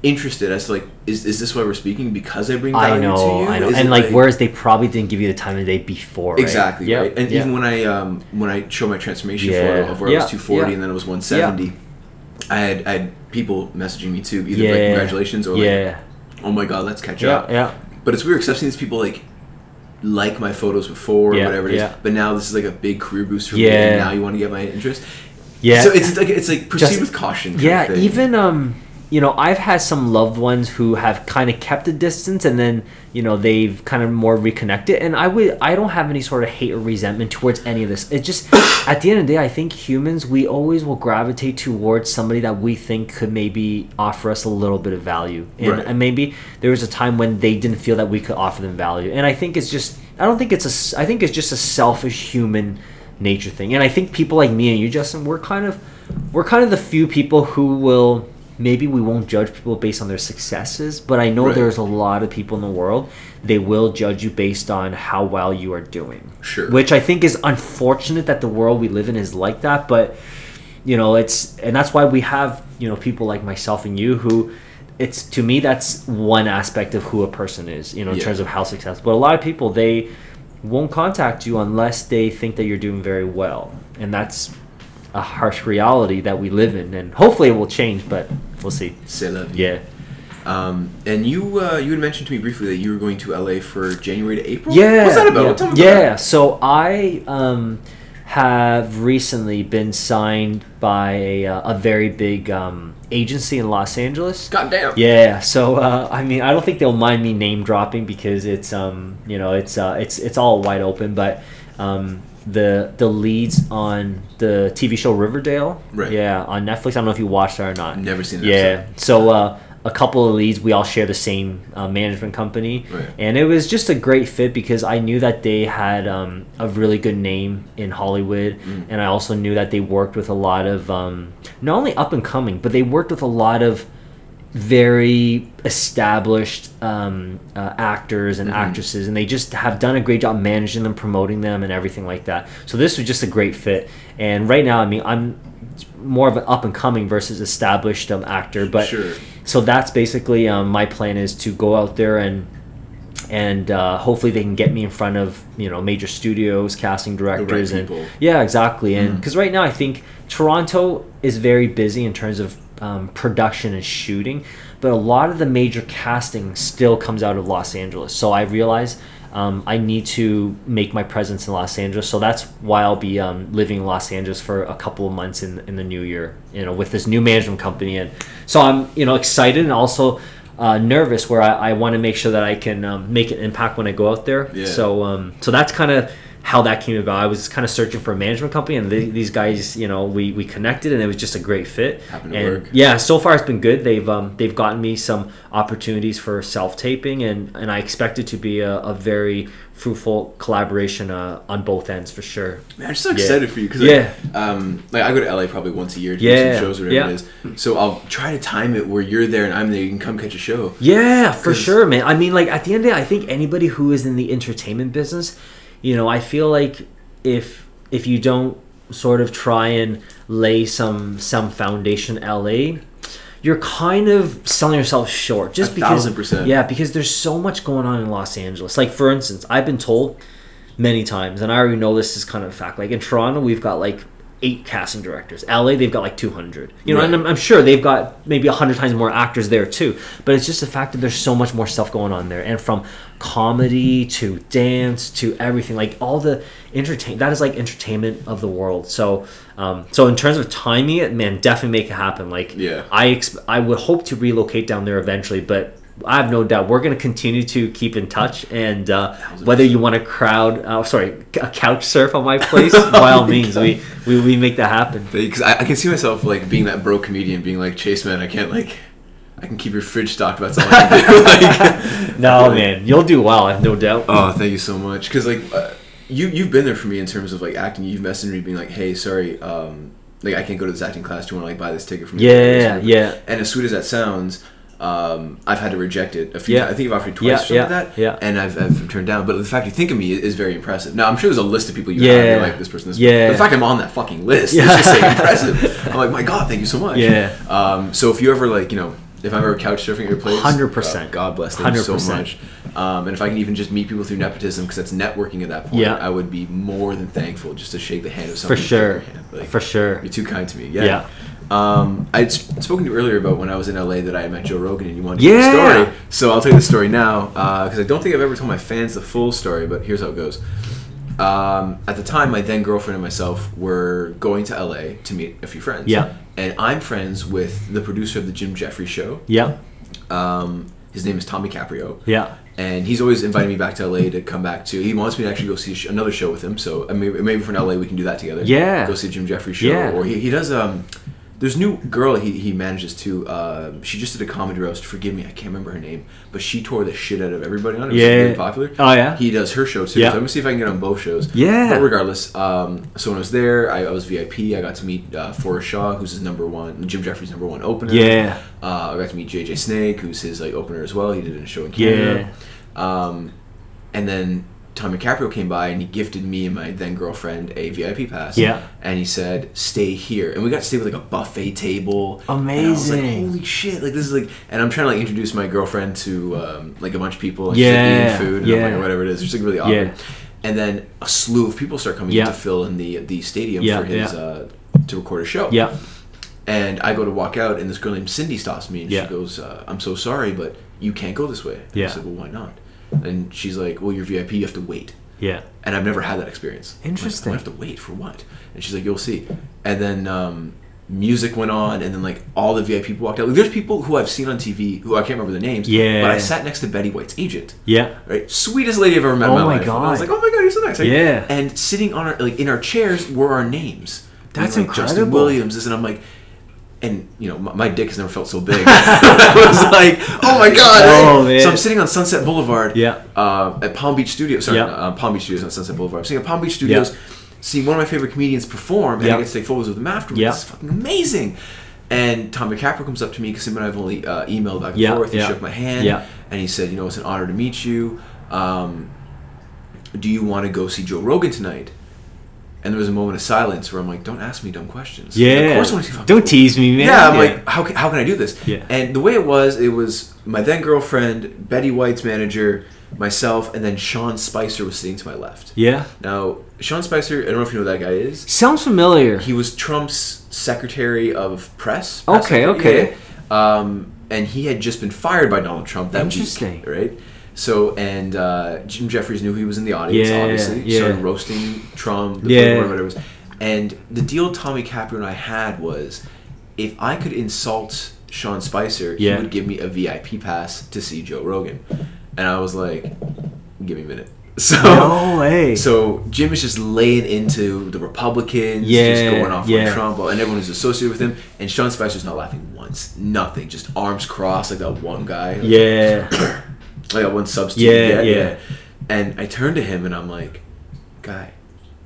interested as to like, is, is this why we're speaking? Because I bring value I know, to you. I know, Is and it like, whereas they probably didn't give you the time of day before. right? exactly Yeah. right. And yep. even when I um when I show my transformation Yeah. photo of where I was 240 yeah. and then it was 170. I had I had people messaging me too, either yeah, like congratulations or yeah, like oh my god, let's catch yeah, up. yeah. But it's weird because I've seen these people like like my photos before Yeah, or whatever it is. yeah. But now this is like a big career boost for me. And now you want to get my interest. Yeah. So it's like it's like proceed Just- with caution. yeah even um you know i've had some loved ones who have kind of kept a distance and then you know they've kind of more reconnected and i would i don't have any sort of hate or resentment towards any of this. It just at the end of the day i think humans we always will gravitate towards somebody that we think could maybe offer us a little bit of value. And, Right. and maybe there was a time when they didn't feel that we could offer them value. And i think it's just i don't think it's a, I think it's just a selfish human nature thing. And i think people like me and you justin we're kind of we're kind of the few people who will maybe we won't judge people based on their successes but i know Right. there's a lot of people in the world they will judge you based on how well you are doing Sure. which i think is unfortunate that the world we live in is like that but you know it's and that's why we have you know people like myself and you who it's to me that's one aspect of who a person is. You know, in Yeah. terms of how successful. But a lot of people they won't contact you unless they think that you're doing very well, and that's a harsh reality that we live in. And hopefully it will change, but we'll see. C'est la vie. Yeah. Um, and you uh, you had mentioned to me briefly that you were going to LA for January to April. Yeah. What's that about? Yeah. Me about. So I um, have recently been signed by a, uh, a very big um, agency in Los Angeles. God damn. Yeah, so uh, I mean, I don't think they'll mind me name dropping because it's um, you know, it's uh, it's it's all wide open. But um, the the leads on the TV show Riverdale, Right. Yeah, on Netflix. I don't know if you watched that or not. Never seen that Yeah, episode. so uh, a couple of leads, we all share the same uh, management company, Right. and it was just a great fit because I knew that they had um, a really good name in Hollywood, Mm. and I also knew that they worked with a lot of um, not only up and coming, but they worked with a lot of very established um, uh, actors and Mhm. actresses, and they just have done a great job managing them, promoting them, and everything like that. So this was just a great fit. And right now, I mean, I'm more of an up and coming versus established um, actor, but Sure. so that's basically um, my plan is to go out there and and uh, hopefully they can get me in front of you know major studios, casting directors, and people. yeah, exactly. And Mm. because right now I think Toronto is very busy in terms of um, production and shooting, but a lot of the major casting still comes out of Los Angeles. So I realize. Um, I need to make my presence in Los Angeles, so that's why I'll be um, living in Los Angeles for a couple of months in in the new year. You know, with this new management company, and so I'm you know excited and also uh, nervous where I, I want to make sure that I can um, make an impact when I go out there. Yeah. So um, so that's kind of how that came about. I was kind of searching for a management company, and they, these guys, you know, we, we connected, and it was just a great fit. Happened to and work. yeah, so far it's been good. They've um, they've gotten me some opportunities for self taping, and, and I expect it to be a, a very fruitful collaboration uh, on both ends for sure. Man, I'm so Yeah. excited for you because Yeah. like, um, like I go to LA probably once a year to do Yeah, some shows or whatever yeah. it is. So I'll try to time it where you're there and I'm there. You can come catch a show. Yeah, for sure, man. I mean, like at the end of the day, I think anybody who is in the entertainment business, you know, I feel like if if you don't sort of try and lay some some foundation LA, you're kind of selling yourself short. Just A because, thousand percent. yeah, because there's so much going on in Los Angeles. Like for instance, I've been told many times, and I already know this is kind of a fact. Like in Toronto, we've got like eight casting directors. LA, they've got like 200. You know, Right. and I'm, I'm sure they've got maybe 100 times more actors there too. But it's just the fact that there's so much more stuff going on there. And from comedy to dance to everything, like all the entertain, that is like entertainment of the world. So, um, so in terms of timing it, man, definitely make it happen. Like, Yeah. I, exp- I would hope to relocate down there eventually, but I have no doubt we're going to continue to keep in touch. And uh, whether you want to crowd, uh, sorry, a couch surf on my place, by all Oh means, we, we, we make that happen. Because I, I can see myself like being that broke comedian, being like Chase, man, I can't like. I can keep your fridge stocked, that's all I can do. like, No, like, man, you'll do well. I have no doubt. Oh, thank you so much. Because like, uh, you you've been there for me in terms of like acting. You've messaged me being like, "Hey, sorry, um, like I can't go to this acting class. Do you want to like buy this ticket from me?" Yeah, yeah. And as sweet as that sounds, um, I've had to reject it a few. Yeah. times. I think I've offered twice Yeah, yeah, that. yeah. And I've, I've turned down. But the fact you think of me is, is very impressive. Now I'm sure there's a list of people you have. Yeah. You're like this person. This Yeah. Person. The fact I'm on that fucking list Yeah. is just impressive. I'm like, my God, thank you so much. Yeah. Um, so if you ever like, you know. If I'm ever couch surfing at your place, 100%. uh, God bless. Thank you so 100%. much. Um, and if I can even just meet people through nepotism, because that's networking at that point, Yeah. I would be more than thankful just to shake the hand of someone. For sure. Like, For sure. You're too kind to me. Yeah. Yeah. Um, I'd sp- spoken to you earlier about when I was in LA that I met Joe Rogan and you wanted to Yeah. hear the story. So I'll tell you the story now because I don't think I've ever told my fans the full story, but here's how it goes. Um, at the time, my then girlfriend and myself were going to LA to meet a few friends. Yeah. And I'm friends with the producer of the Jim Jeffries show. Yeah. Um, his name is Tommy Caprio Yeah. and he's always inviting me back to LA to come back to. He wants me to actually go see sh- another show with him. So uh, maybe maybe from LA we can do that together. Yeah. go see Jim Jeffries show. Yeah. Or he, he does um. There's new girl he, he manages to. Uh, she just did a comedy roast. Forgive me, I can't remember her name, but she tore the shit out of everybody on it. It was Yeah. really popular. Oh, yeah? He does her show too. Yeah. So I'm gonna see if I can get on both shows. Yeah. But regardless, um, so when I was there, I, I was VIP. I got to meet uh, Forrest Shaw, who's his number one, Jim Jeffries' number one opener. Yeah. Uh, I got to meet JJ Snake, who's his like opener as well. He did a show in Canada. Yeah. Um, and then Tommy Caprio came by and he gifted me and my then girlfriend a VIP pass. Yeah. And he said, "Stay here," and we got to stay with like a buffet table. And I was like, Amazing. "Holy shit!" Like this is like, and I'm trying to like introduce my girlfriend to um, like a bunch of people. And she's, Yeah, like, eating food and I'm yeah. like, or whatever it is. It's like really awkward. Yeah. And then a slew of people start coming Yeah. in to fill in the the stadium Yeah, for his yeah. uh, to record a show. Yeah. And I go to walk out, and this girl named Cindy stops me, and Yeah. she goes, uh, "I'm so sorry, but you can't go this way." And Yeah. I said, "Well, why not?" And she's like, "Well, you're VIP. You have to wait." Yeah. And I've never had that experience. I'm like, Interesting. I have to wait for what? And she's like, "You'll see." And then um, music went on, and then like all the VIP people walked out. Like, there's people who I've seen on TV who I can't remember their names. Yeah. But I sat next to Betty White's agent. Yeah. Right, sweetest lady I've ever met Oh in my, my life. And I was like, "Oh my god, you're so nice!" Like, Yeah. And sitting on our like in our chairs were our names. That's And, like, Justin. Williams, is, and I'm like, and you know, my, my dick has never felt so big. I was like, "Oh my god!" Oh, man. So I'm sitting on Sunset Boulevard. Yeah. Uh, at Palm Beach Studios. Sorry, Yeah. uh, Palm Beach Studios, not Sunset Boulevard. I'm sitting at Palm Beach Studios, seeing one of my favorite comedians perform, and Yeah. I get to take photos with him afterwards. Yeah. It's fucking amazing. And Tommy Capra comes up to me because him and I have only uh, emailed back and Yeah, forth. He shook my hand, and he said, "You know, it's an honor to meet you. Um, do you want to go see Joe Rogan tonight?" And there was a moment of silence where I'm like, "Don't ask me dumb questions." Yeah. Of course, I want to Don't tease me, man. yeah, I'm like, how can, how can I do this? Yeah. And the way it was, it was my then girlfriend, Betty White's manager, myself, and then Sean Spicer was sitting to my left. Yeah. Now, Sean Spicer, I don't know if you know who that guy is. Sounds familiar. He was Trump's secretary of press. Okay, secretary, okay. yeah. Um, and he had just been fired by Donald Trump that Interesting. week, right? So, and uh, Jim Jeffries knew he was in the audience, Yeah, obviously. yeah. Started roasting Trump, the Yeah. Whatever it was. And the deal Tommy Caprio and I had was if I could insult Sean Spicer, Yeah. he would give me a VIP pass to see Joe Rogan. And I was like, give me a minute. So, No way. so Jim is just laying into the Republicans, Yeah, just going off yeah. on Trump and everyone who's associated with him. And Sean Spicer's not laughing once. Nothing. Just arms crossed like that one guy. yeah. Like that one substitute. Yeah, yeah. And I turned to him and I'm like, guy,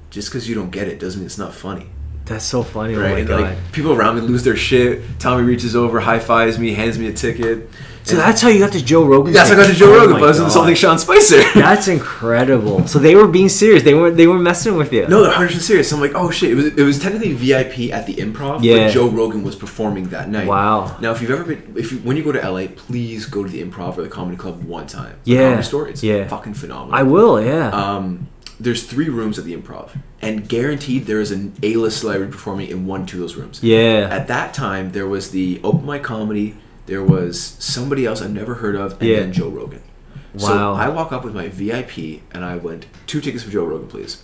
just because you don't get it doesn't mean it's not funny. That's so funny. Right? Oh my And, god. like people around me lose their shit. Tommy reaches over, high fives me, hands me a ticket. so And- that's how you got to Joe Rogan. That's how I got to? Joe Oh Rogan, but I was insulting Sean Spicer. That's incredible. So they were being serious. They weren't. They were messing with you. No, they're 100 percent serious. So I'm like, oh shit! It was it was technically VIP at the Improv, Yeah. but Joe Rogan was performing that night. Wow. Now, if you've ever been, if you when you go to LA, please go to the Improv or the Comedy Club one time. The Yeah. Comedy Store. It's Yeah. fucking phenomenal. I will. Yeah. Um, there's three rooms at the Improv, and guaranteed there is an A-list celebrity performing in one, two of those rooms. yeah. At that time, there was the open mic comedy. There was somebody else I've never heard of, and Yeah. then Joe Rogan. Wow. So I walk up with my VIP, and I went two tickets for Joe Rogan, please.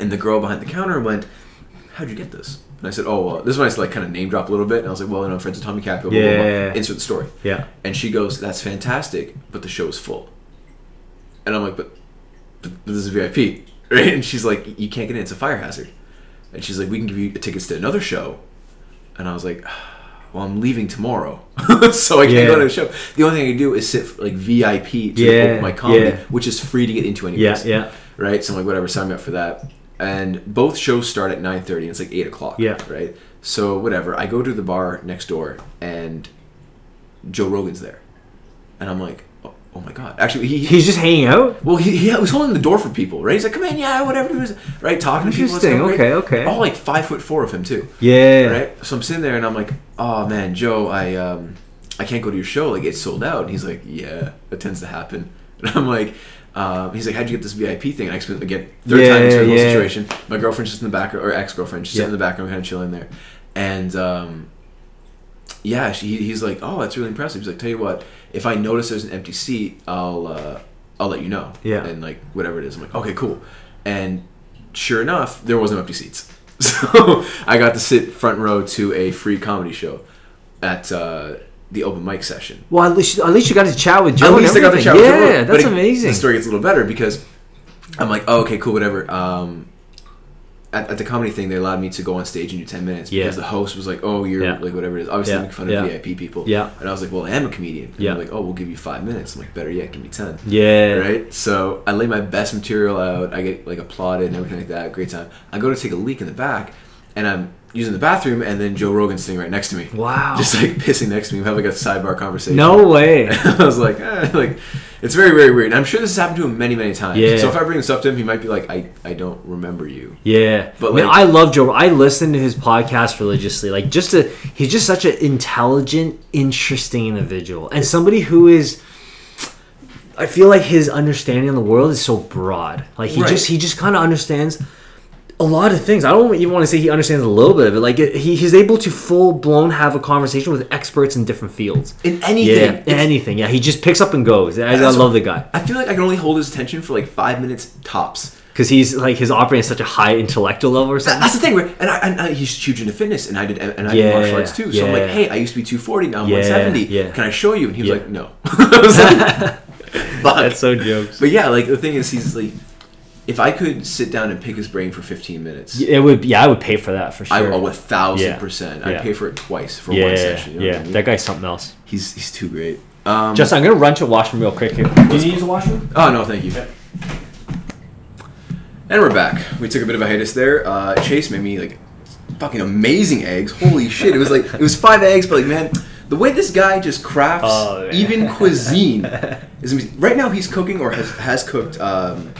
And the girl behind the counter went, "How'd you get this?" And I said, "Oh, well, this is when I like kind of name drop a little bit." And I was like, "Well, you know, I'm friends with Tommy Caprio." Blah, blah, blah. Yeah. Insert the story. yeah. And she goes, "That's fantastic, but the show's full." And I'm like, "But, but, but this is VIP, right?" And she's like, "You can't get in. It's a fire hazard." And she's like, "We can give you tickets to another show." And I was like, "Well, I'm leaving tomorrow, so I can't Yeah. go to the show. The only thing I can do is sit like VIP to Yeah, my comedy, yeah. which is free to get into Yeah. anyways. Yeah. Right. So I'm like, whatever, sign me up for that. And both shows start at 9:30, and it's like eight o'clock. Yeah. Right. So whatever, I go to the bar next door, and Joe Rogan's there, and I'm like, oh, my god. Actually, he, he He's just hanging out. well, he, he was holding the door for people, right? He's like, come in, yeah, whatever. He was, right, talking to people. Interesting, right? okay, okay. All like five foot four of him too, Yeah. right? So I'm sitting there and I'm like, oh man, Joe, I um, I can't go to your show. Like it's sold out. And he's like, yeah, that tends to happen. And I'm like. Um, he's like, how'd you get this VIP thing? And I explained again, third Yeah, time explained the whole yeah. situation. My girlfriend's just in the back, or ex girlfriend, she's Yeah. sitting in the background, kind of chilling there. And um, yeah, she, he's like, oh, that's really impressive. He's like, tell you what, if I notice there's an empty seat, I'll uh, I'll let you know. Yeah. And like whatever it is, I'm like, okay, cool. And sure enough, there was no empty seats, so I got to sit front row to a free comedy show at uh, the open mic session. Well, at least at least you got to chat with Joe. At least I got to chat with Yeah, Joe. But that's it- amazing. The story gets a little better because I'm like, oh, okay, cool, whatever. Um, at, at the comedy thing, they allowed me to go on stage and do 10 minutes Yeah. because the host was like, oh, you're Yeah. like whatever it is. Obviously, Yeah. making fun of. VIP people. Yeah. And I was like, well, I am a comedian. And Yeah. like, oh, we'll give you five minutes. I'm like, better yet, give me 10. yeah. Right? So I lay my best material out. I get like applauded and everything like that. Great time. I go to take a leak in the back and I'm using the bathroom, and then Joe Rogan's sitting right next to me. Wow. Just like pissing next to me. We have like a sidebar conversation. no way. I was like, eh, like, it's very, very weird. And I'm sure this has happened to him many, many times. Yeah. So if I bring this up to him, he might be like, I, I don't remember you. Yeah, But, I mean, I love Joe. I listen to his podcast religiously. Like, just a he's just such an intelligent, interesting individual, and somebody who is. I feel like his understanding of the world is so broad. Like he Right. just he just kind of understands a lot of things. I don't even want to say he understands a little bit of it. Like he, he's able to full blown have a conversation with experts in different fields. In anything. Yeah, in anything. Yeah, he just picks up and goes. I, I love the guy I feel like I can only hold his attention for like five minutes tops. because he's like his operating at such a high intellectual level or something. That's the thing, right? And, I, and I, he's huge into fitness, and I did, and I did martial arts too. So I'm like, hey, I used to be 240, now I'm Yeah, 170. yeah. Can I show you? And he was Yeah. like, no. Like, That's so jokes. But yeah, like the thing is, he's like, if I could sit down and pick his brain for 15 minutes, It would, yeah, I would pay for that for sure. I sure. oh, a thousand Yeah. percent. I'd pay for it twice for yeah, one session. You know yeah, I mean? that guy's something else. he's he's too great. Um, Justin, I'm gonna run to the washroom real quick here. Do you need to use the washroom? Oh no, thank you. And we're back. We took a bit of a hiatus there. Uh, Chase made me like fucking amazing eggs. Holy shit! It was like it was five eggs, but like man, the way this guy just crafts Oh, even cuisine is amazing. Right now he's cooking or has has cooked um,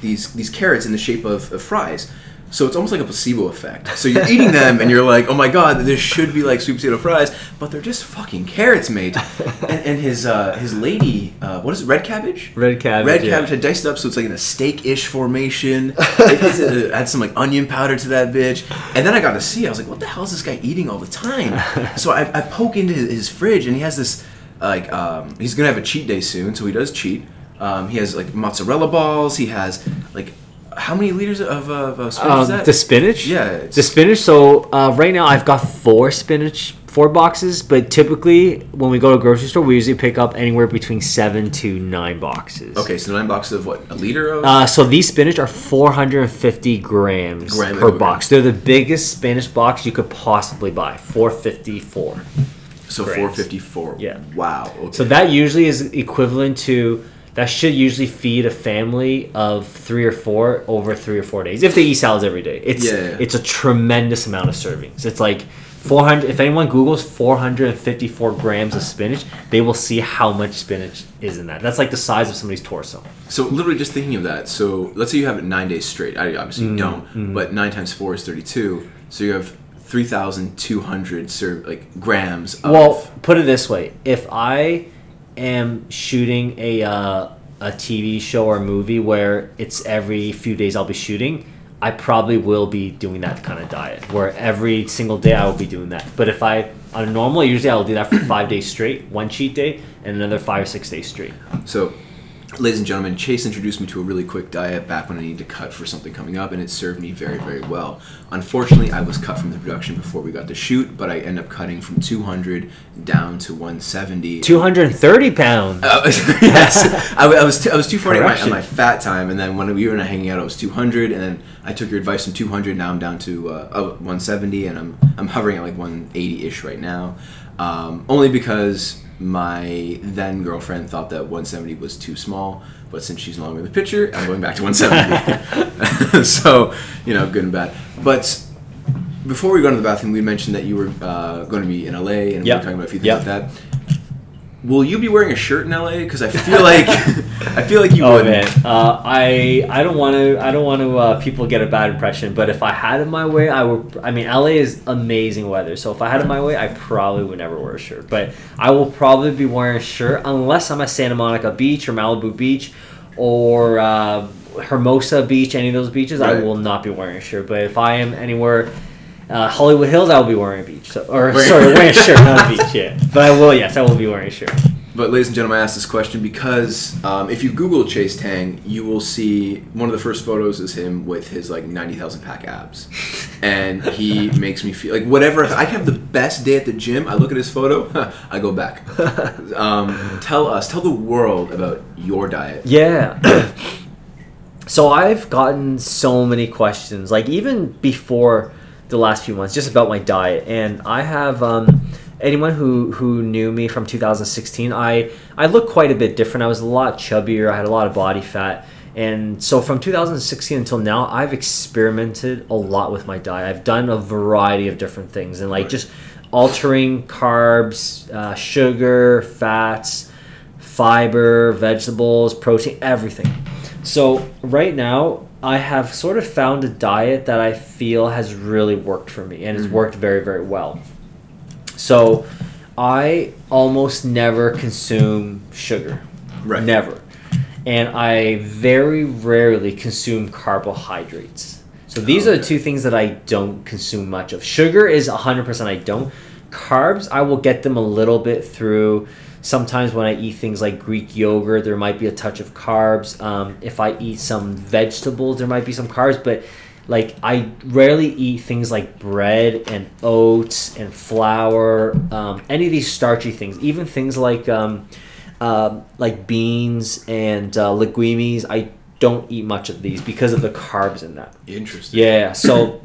these these carrots in the shape of, of fries. So it's almost like a placebo effect. So you're eating them and you're like, oh my god, this should be like sweet potato fries, but they're just fucking carrots, mate. And, and his uh, his lady, uh, what is it, red cabbage? Red cabbage. Red yeah. cabbage had diced it up so it's like in a steak-ish formation. it, add some like onion powder to that bitch, and then I got to see. I was like, "What the hell is this guy eating all the time?" so I, I poke into his, his fridge, and he has this like um, he's gonna have a cheat day soon, so he does cheat. Um, he has like mozzarella balls. He has like how many liters of, uh, of spinach is Um, that? the spinach. Yeah, it's- the spinach. So uh, right now I've got four spinach, four boxes. But typically when we go to a grocery store, we usually pick up anywhere between seven to nine boxes. okay, so nine boxes of what? A liter of? Uh, so these spinach are 450 grams Gram per box. They're the biggest spinach box you could possibly buy. 454. so grams. 454. Yeah. Wow. Okay. So that usually is equivalent to that should usually feed a family of three or four over three or four days if they eat salads every day. It's Yeah, yeah. it's a tremendous amount of servings. It's like 400. If anyone Google's 454 grams of spinach, they will see how much spinach is in that. That's like the size of somebody's torso. So literally just thinking of that. So let's say you have it nine days straight. I obviously Mm-hmm. don't, but nine times four is thirty-two. So you have three thousand two hundred serve like grams. Of, Well, put it this way: if I am shooting a uh, a TV show or movie where it's every few days I'll be shooting, I probably will be doing that kind of diet where every single day I will be doing that. But if I on a normal, usually I'll do that for five days straight, one cheat day, and another five or six days straight. so, ladies and gentlemen, Chase introduced me to a really quick diet back when I needed to cut for something coming up, and it served me very, very well. Unfortunately, I was cut from the production before we got to shoot, but I end up cutting from two hundred down to one seventy. Two hundred and thirty pounds. Uh, yes, I, I was t- I was 240 at my, at my fat time, and then when we were not hanging out, I was 200, and then I took your advice from 200. Now I'm down to uh, oh, 170, and I'm I'm hovering at like 180 ish right now, um, only because my then girlfriend thought that 170 was too small. But since she's no longer in the picture, I'm going back to 170. so you know, good and bad. But before we go into the bathroom, we mentioned that you were uh, going to be in LA, and we Yep. were talking about a few things Yep. like that. Will you be wearing a shirt in LA? Because I feel like I feel like you Oh would. man, uh, I I don't want to I don't want to uh, people get a bad impression. But if I had it my way, I would. I mean, LA is amazing weather, so if I had it my way, I probably would never wear a shirt. But I will probably be wearing a shirt unless I'm at Santa Monica Beach or Malibu Beach or uh, Hermosa Beach. Any of those beaches, I will not be wearing a shirt. But if I am anywhere. Uh, Hollywood Hills, I will be wearing a beach. So, or Wearing- sorry, wearing a shirt, not a beach. Yeah, but I will. Yes, I will be wearing a shirt. But ladies and gentlemen, I asked this question because um, if you Google Chase Tang, you will see one of the first photos is him with his like ninety thousand pack abs, and he makes me feel like whatever. I have the best day at the gym, I look at his photo, I go back. Um, tell us, tell the world about your diet. Yeah. so I've gotten so many questions, like even before the last few months, just about my diet, and I have um, anyone who who knew me from 2016. I I look quite a bit different. I was a lot chubbier. I had a lot of body fat, And so from 2016 until now, I've experimented a lot with my diet. I've done a variety of different things and like just altering carbs, uh, sugar, fats, fiber, vegetables, protein, everything. So right now, I have sort of found a diet that I feel has really worked for me and has mm-hmm. worked very, very well. So I almost never consume sugar. Right. Never. And I very rarely consume carbohydrates. So these are the two things that I don't consume much of. Sugar is 100% I don't. Carbs, I will get them a little bit through. Sometimes when I eat things like Greek yogurt, there might be a touch of carbs. Um, if I eat some vegetables, there might be some carbs. But like I rarely eat things like bread and oats and flour, um, any of these starchy things, even things like um, um like beans and uh, legumes. I don't eat much of these because of the carbs in that. Interesting. Yeah, so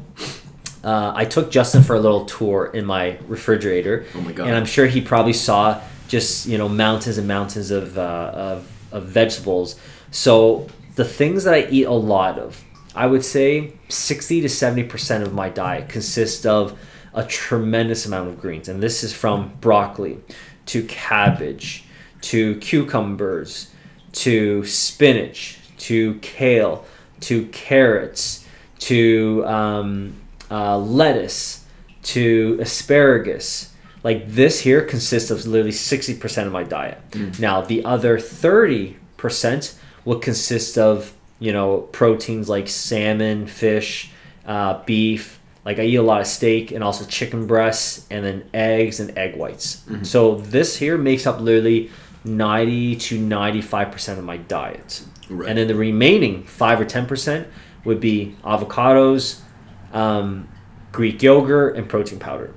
uh, I took Justin for a little tour in my refrigerator. Oh my God. And I'm sure he probably saw just you know mountains and mountains of uh, of, of vegetables. So the things that I eat a lot of, I would say 60 to 70 percent of my diet consists of a tremendous amount of greens, and this is from broccoli to cabbage to cucumbers to spinach to kale to carrots to um, uh, lettuce to asparagus. Like this here consists of literally 60% of my diet. Now, the other 30% will consist of, you know, proteins like salmon, fish, uh, beef. Like I eat a lot of steak and also chicken breasts and then eggs and egg whites. So this here makes up literally 90 to 95% of my diet. Right. And then the remaining 5 or 10% would be avocados, um, Greek yogurt, and protein powder.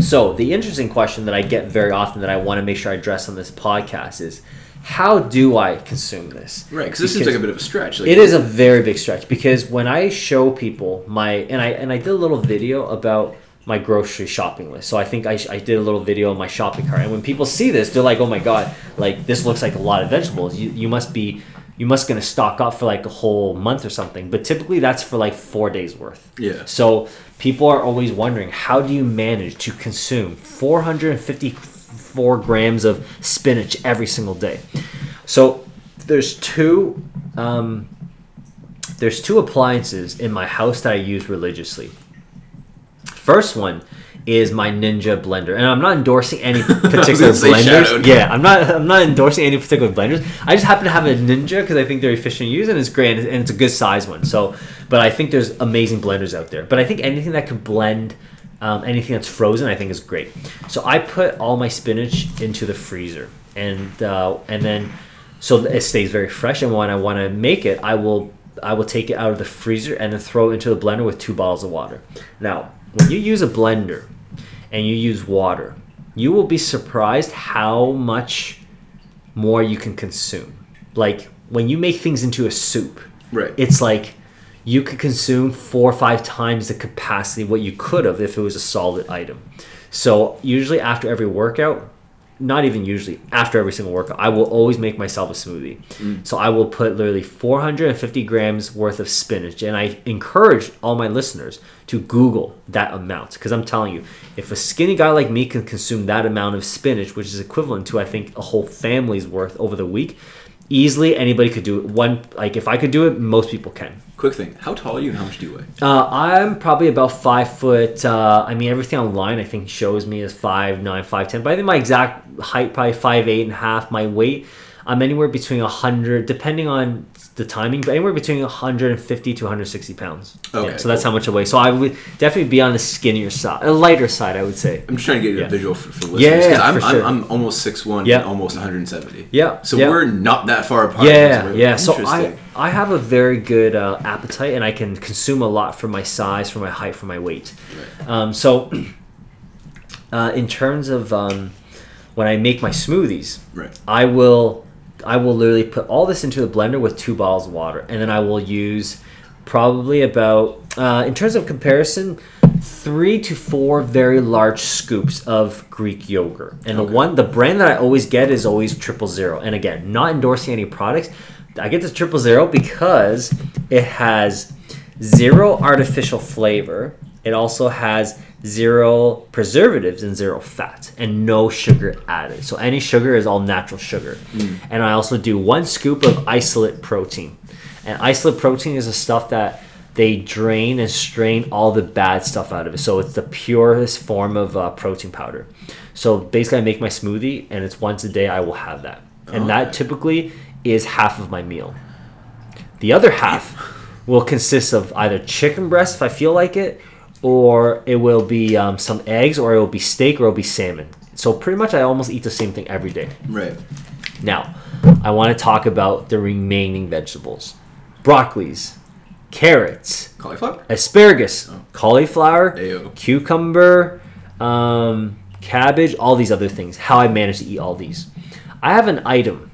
So the interesting question that I get very often that I want to make sure I address on this podcast is, how do I consume this? Right, because this seems like a bit of a stretch. Like, It is a very big stretch because when I show people my and I and I did a little video about my grocery shopping list. So I think I, I did a little video of my shopping cart, and when people see this, they're like, "Oh my god! Like this looks like a lot of vegetables. You you must be." You must gonna stock up for like a whole month or something, but typically that's for like four days worth. Yeah. So people are always wondering, how do you manage to consume 454 grams of spinach every single day? So there's two um, there's two appliances in my house that I use religiously. First one is my Ninja blender, and I'm not endorsing any particular blenders. Yeah, I'm not. I'm not endorsing any particular blenders. I just happen to have a Ninja because I think they're efficient to use and it's great and it's a good size one. So, but I think there's amazing blenders out there. But I think anything that can blend. Um, anything that's frozen, I think is great. So I put all my spinach into the freezer, and uh, and then so it stays very fresh. And when I want to make it, I will I will take it out of the freezer and then throw it into the blender with two bottles of water. Now, when you use a blender and you use water, you will be surprised how much more you can consume. Like when you make things into a soup, Right. it's like you could consume four or five times the capacity of what you could have if it was a solid item. So usually after every workout, not even usually after every single workout, I will always make myself a smoothie. Mm. So I will put literally 450 grams worth of spinach, and I encourage all my listeners to Google that amount because I'm telling you, if a skinny guy like me can consume that amount of spinach, which is equivalent to I think a whole family's worth over the week, easily anybody could do it. One like if I could do it, most people can. Quick thing: How tall are you and how much do you weigh? Uh, I'm probably about five foot. Uh, I mean, everything online I think shows me as five nine, five ten. But I think my exact height probably five eight and a half. My weight, I'm anywhere between hundred, depending on the timing, but anywhere between 150 to 160 pounds. Okay, Yeah, so that's how much I weigh. So I would definitely be on the skinnier side, a lighter side, I would say. I'm just trying to get Yeah. a visual for, for listeners. Yeah, 'cause I'm, for I'm, sure. I'm almost 6'1", Yeah. and almost 170. Yeah, So yeah. we're not that far apart. Yeah, yeah. So I. I have a very good uh, appetite, and I can consume a lot for my size, for my height, for my weight. Right. Um, so, uh, in terms of um, when I make my smoothies, Right. I will I will literally put all this into the blender with two bottles of water, and then I will use probably about uh, in terms of comparison, three to four very large scoops of Greek yogurt. And the one the brand that I always get is always triple zero. And again, not endorsing any products, I get this triple zero because it has zero artificial flavor. It also has zero preservatives and zero fat and no sugar added. So any sugar is all natural sugar. And I also do one scoop of isolate protein. And isolate protein is the stuff that they drain and strain all the bad stuff out of it. So it's the purest form of uh, protein powder. So basically, I make my smoothie, and it's once a day. I will have that, and that typically is half of my meal. The other half will consist of either chicken breast if I feel like it, or it will be um, some eggs, or it will be steak, or it will be salmon. So pretty much, I almost eat the same thing every day. Right. Now, I want to talk about the remaining vegetables: broccolis, carrots, Cauliflower? asparagus, cauliflower, Ayo. cucumber, um, cabbage, all these other things. How I manage to eat all these. I have an item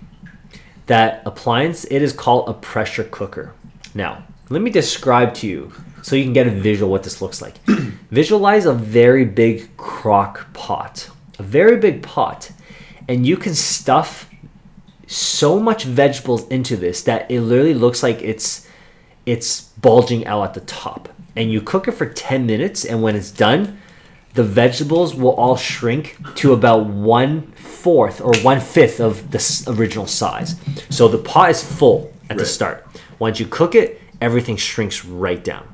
that appliance. It is called a pressure cooker. Now, let me describe to you so you can get a visual what this looks like. Visualize a very big crock pot, a very big pot, and you can stuff so much vegetables into this that it literally looks like it's it's bulging out at the top. And you cook it for 10 minutes, and when it's done, the vegetables will all shrink to about one fourth or one fifth of the original size. So the pot is full at the start. Once you cook it, everything shrinks right down.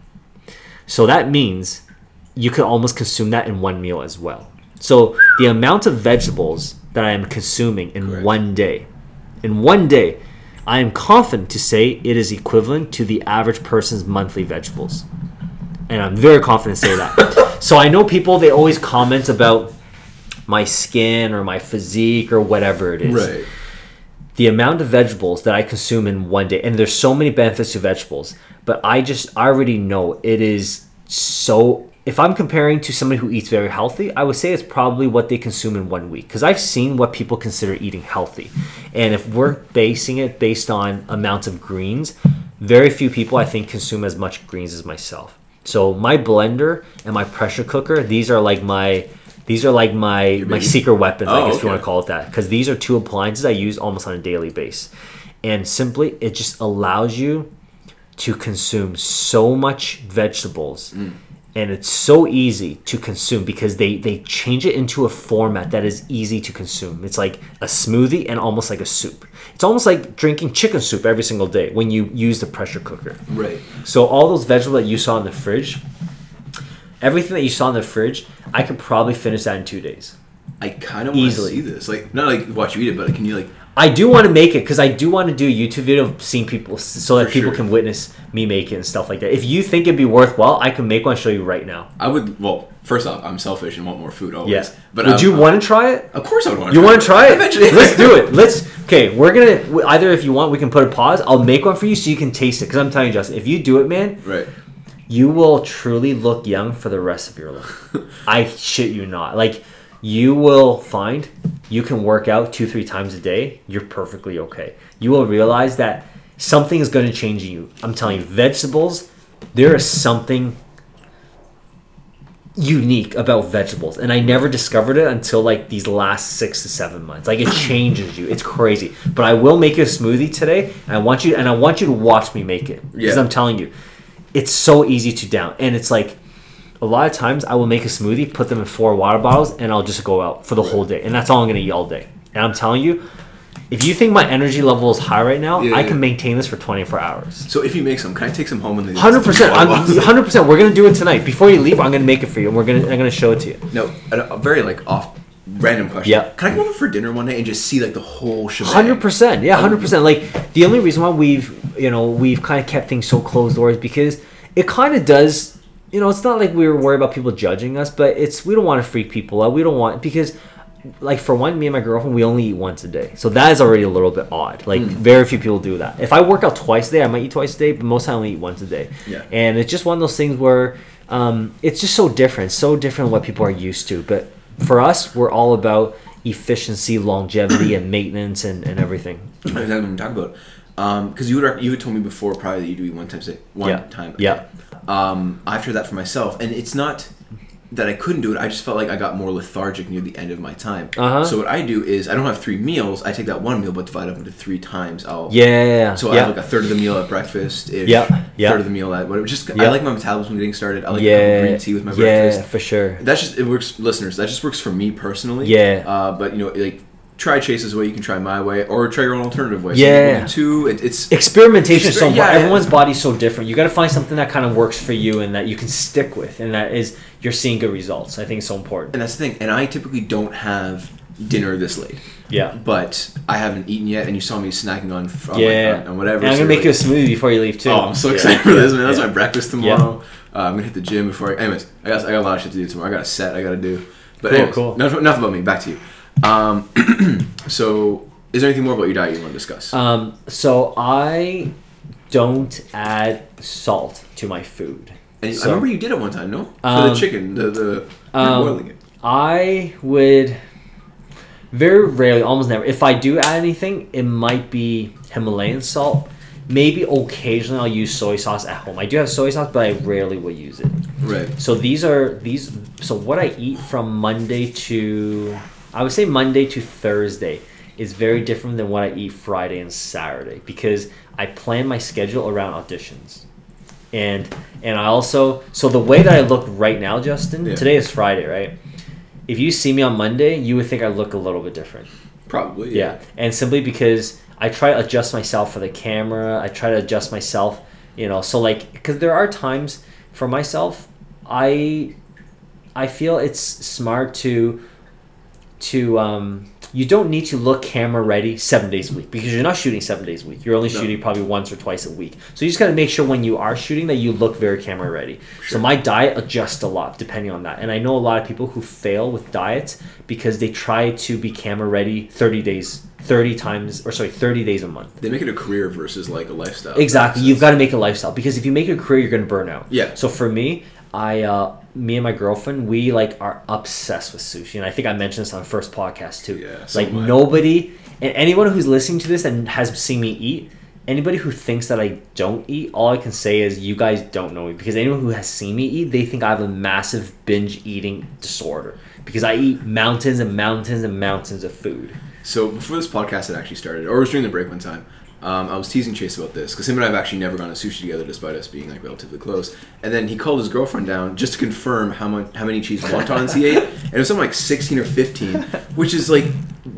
So that means you can almost consume that in one meal as well. So the amount of vegetables that I am consuming in Correct. one day, in one day, I am confident to say it is equivalent to the average person's monthly vegetables. And I'm very confident to say that. so I know people they always comment about my skin or my physique or whatever it is Right. the amount of vegetables that I consume in one day, and there's so many benefits to vegetables, but I just I already know it is so. If I'm comparing to somebody who eats very healthy, I would say it's probably what they consume in one week because I've seen what people consider eating healthy, and if we're basing it based on amounts of greens, very few people I think consume as much greens as myself. So my blender and my pressure cooker, these are like my these are like my my baby? secret weapons, I Oh, guess if you want to call it that, because these are two appliances I use almost on a daily basis, and simply it just allows you to consume so much vegetables. Mm. And it's so easy to consume because they, they change it into a format that is easy to consume. It's like a smoothie and almost like a soup. It's almost like drinking chicken soup every single day when you use the pressure cooker. Right. So all those vegetables that you saw in the fridge, everything that you saw in the fridge, I could probably finish that in two days. I kind of want to Easily. see this. Like, not like watch you eat it, but can you like? I do want to make it because I do want to do a YouTube video of seeing people so that For people sure. can witness me make it and stuff like that. If you think it'd be worthwhile, I can make one and show you right now. I would. Well, first off, I'm selfish and want more food always. Yes. But would I'm- you want to try it? Of course, I would want. You want to try it? Eventually. Let's do it. Let's. Okay, we're gonna either if you want, we can put a pause. I'll make one for you so you can taste it. Because I'm telling you, Justin, if you do it, man, Right. you will truly look young for the rest of your life. I shit you not. Like you will find you can work out two, three times a day. You're perfectly okay. You will realize that something is going to change in you. I'm telling you, vegetables. There is something unique about vegetables, and I never discovered it until like these last six to seven months. Like it changes you. It's crazy. But I will make you a smoothie today. And I want you, and I want you to watch me make it because Yeah. I'm telling you, it's so easy to down and it's like a lot of times i will make a smoothie put them in four water bottles and i'll just go out for the whole day. And that's all i'm going to eat all day. And i'm telling you if you think my energy level is high right now Yeah, i yeah. can maintain this for 24 hours. So if you make some, can I take some home and then 100% I'm, 100% we're going to do it tonight. Before you leave i'm going to make it for you and we're going to i'm going to show it to you. No, a, very like off random question. Yeah. Can I come over for dinner one day and just see like the whole shebang? Hundred percent, yeah, hundred percent. Oh. Like the only reason why we've, you know, we've kind of kept things so closed doors because it kind of does, you know, it's not like we were worried about people judging us, but it's we don't want to freak people out. We don't want because, like for one, me and my girlfriend, we only eat once a day, so that is already a little bit odd. Like very few people do that. If I work out twice a day, I might eat twice a day, but most I only eat once a day. Yeah. and it's just one of those things where um, it's just so different, so different what people are used to. But for us, we're all about efficiency, longevity, and maintenance, and, and everything. That's what I'm talking about. Um, because you would you had told me before probably that you do eat one time a day, one Yeah. time. Yeah. Um, I've tried that for myself, and it's not that I couldn't do it. I just felt like I got more lethargic near the end of my time. Uh-huh. So what I do is I don't have three meals. I take that one meal but divide it up into three times. I'll Yeah. So I have like a third of the meal at breakfast. Yeah, yeah. Third of the meal at whatever. Just I like my metabolism getting started. I like yeah. of green tea with my yeah, breakfast. for sure. That's just it works, listeners. That just works for me personally. Yeah. Uh, but you know, like try Chase's way. You can try my way, or try your own alternative way. So Yeah. two. It, it's experimentation is so Exper- important. yeah, yeah. Everyone's body's so different. You got to find something that kind of works for you and that you can stick with, and that is you're seeing good results. I think it's so important. and that's the thing. And I typically don't have dinner this late, Yeah. but I haven't eaten yet. And you saw me snacking on, on Yeah. like, on, on whatever. And I'm so gonna make like- you a smoothie before you leave too. Oh, I'm so Yeah. excited for this, man. That's Yeah. my breakfast tomorrow. Uh, I'm gonna hit the gym before. I, anyways, I got I got a lot of shit to do tomorrow. I got a set I gotta do. But Cool, anyways, cool. Enough, enough about me. Back to you. Um, so, is there anything more about your diet you want to discuss? Um, so I don't add salt to my food. and so- I remember you did it one time, no? For the Um, chicken, the the um, boiling it. I would very rarely, almost never. If I do add anything, it might be Himalayan salt. Maybe occasionally I'll use soy sauce at home. I do have soy sauce, but I rarely will use it. Right. So these are these. So what I eat from Monday to, I would say Monday to Thursday, is very different than what I eat Friday and Saturday because I plan my schedule around auditions, and and I also so the way that I look right now, Justin. Yeah. Today is Friday, right? If you see me on Monday, you would think I look a little bit different. Probably. Yeah, and simply because I try to adjust myself for the camera, I try to adjust myself, you know. So like, because there are times for myself, I, I feel it's smart to, to um, you don't need to look camera ready seven days a week because you're not shooting seven days a week. You're only No. shooting probably once or twice a week. So you just got to make sure when you are shooting that you look very camera ready. So my diet adjusts a lot depending on that. And I know a lot of people who fail with diets because they try to be camera ready 30 days, 30 times, or sorry, 30 days a month. They make it a career versus like a lifestyle. Exactly. You've got to make a lifestyle because if you make it a career, you're going to burn out. Yeah. So for me, I, uh, me and my girlfriend, we like are obsessed with sushi, and I think I mentioned this on the first podcast too. Yeah, so like am I. nobody, and anyone who's listening to this and has seen me eat, anybody who thinks that I don't eat, all I can say is you guys don't know me because anyone who has seen me eat, they think I have a massive binge eating disorder because I eat mountains and mountains and mountains of food. So before this podcast had actually started, or it was during the break one time, um, I was teasing Chase about this because him and I have actually never gone to sushi together, despite us being like relatively close. And then he called his girlfriend down just to confirm how much, how many cheese wontons he ate, and it was something like sixteen or fifteen, which is like,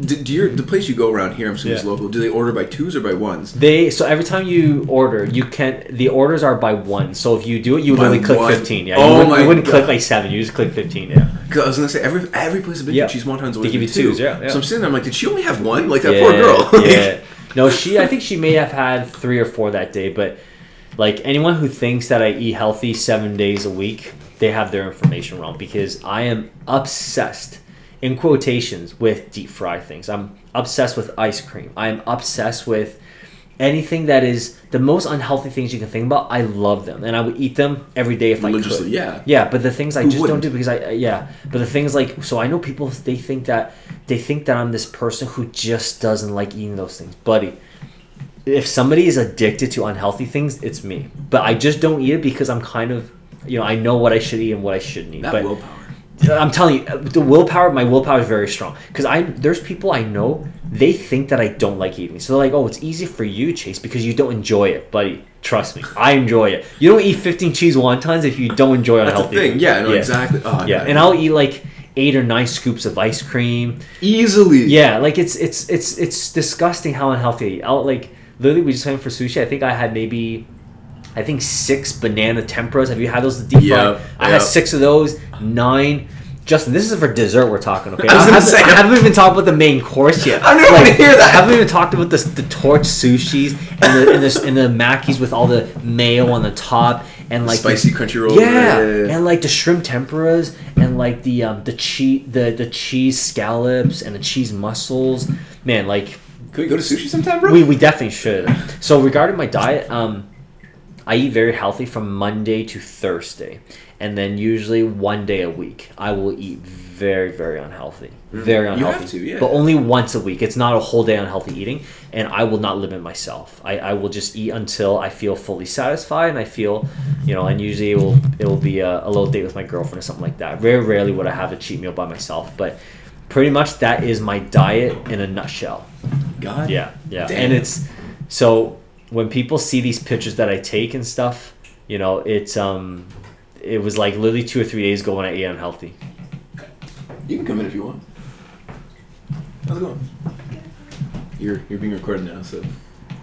do, do your the place you go around here, I'm assuming it's Yeah. local. Do they order by twos or by ones? They so every time you order, you can the orders are by one. So if you do it, you would only click one? fifteen. Yeah, Oh you, wouldn't, my you wouldn't God. click like seven. You just click fifteen. Yeah. Because I was gonna say every every place I've been Yeah. to, cheese wontons They always give you two. twos, yeah, yeah. So I'm sitting there, I'm like, did she only have one? Like that yeah, poor girl. yeah. No, she. I think she may have had three or four that day, but like anyone who thinks that I eat healthy seven days a week, they have their information wrong because I am obsessed, in quotations, with deep fried things. I'm obsessed with ice cream. I'm obsessed with anything that is the most unhealthy things you can think about. I love them, and I would eat them every day if I could. Yeah. Yeah, but the things I Who just wouldn't? don't do because I yeah. But the things like so I know people they think that they think that I'm this person who just doesn't like eating those things, buddy. If somebody is addicted to unhealthy things, it's me. But I just don't eat it because I'm kind of you know I know what I should eat and what I shouldn't eat. That but willpower. I'm telling you, the willpower, my willpower is very strong. Because I, there's people I know, they think that I don't like eating. So they're like, oh, it's easy for you, Chase, because you don't enjoy it. Buddy, trust me, I enjoy it. You don't eat 15 cheese wontons if you don't enjoy That's the unhealthy. thing. Yeah, no, exactly. Oh, Yeah, man. and I'll eat like eight or nine scoops of ice cream. easily. Yeah, like it's it's it's it's disgusting how unhealthy I'll like literally we just went for sushi. I think I had maybe I think six banana tempuras. Have you had those deep fried? Yeah, I had six of those. Nine. Justin, this is for dessert. We're talking. Okay, I was gonna haven't, say- I haven't even talked about the main course yet. I don't even wanna hear that. I haven't even talked about the the torch sushis and the and the, and the makis with all the mayo on the top and like the- Spicy crunchy roll. yeah, and like the shrimp tempuras and like the um the cheese the the cheese scallops and the cheese mussels. Man, like Can we go to sushi sometime, bro? we, we definitely should. So regarding my diet, um, I eat very healthy from Monday to Thursday, and then usually one day a week I will eat very very unhealthy, very You unhealthy. have to, yeah. But only once a week. It's not a whole day unhealthy eating, and I will not limit myself. I, I will just eat until I feel fully satisfied, and I feel, you know, and usually it will it will be a, a little date with my girlfriend or something like that. Very rarely would I have a cheat meal by myself, but pretty much that is my diet in a nutshell. God. Yeah, yeah. Damn. And it's so when people see these pictures that I take and stuff, you know, it's um, it was like literally two or three days ago when I ate unhealthy. You can come in if you want. How's it going? You're you're being recorded now, so.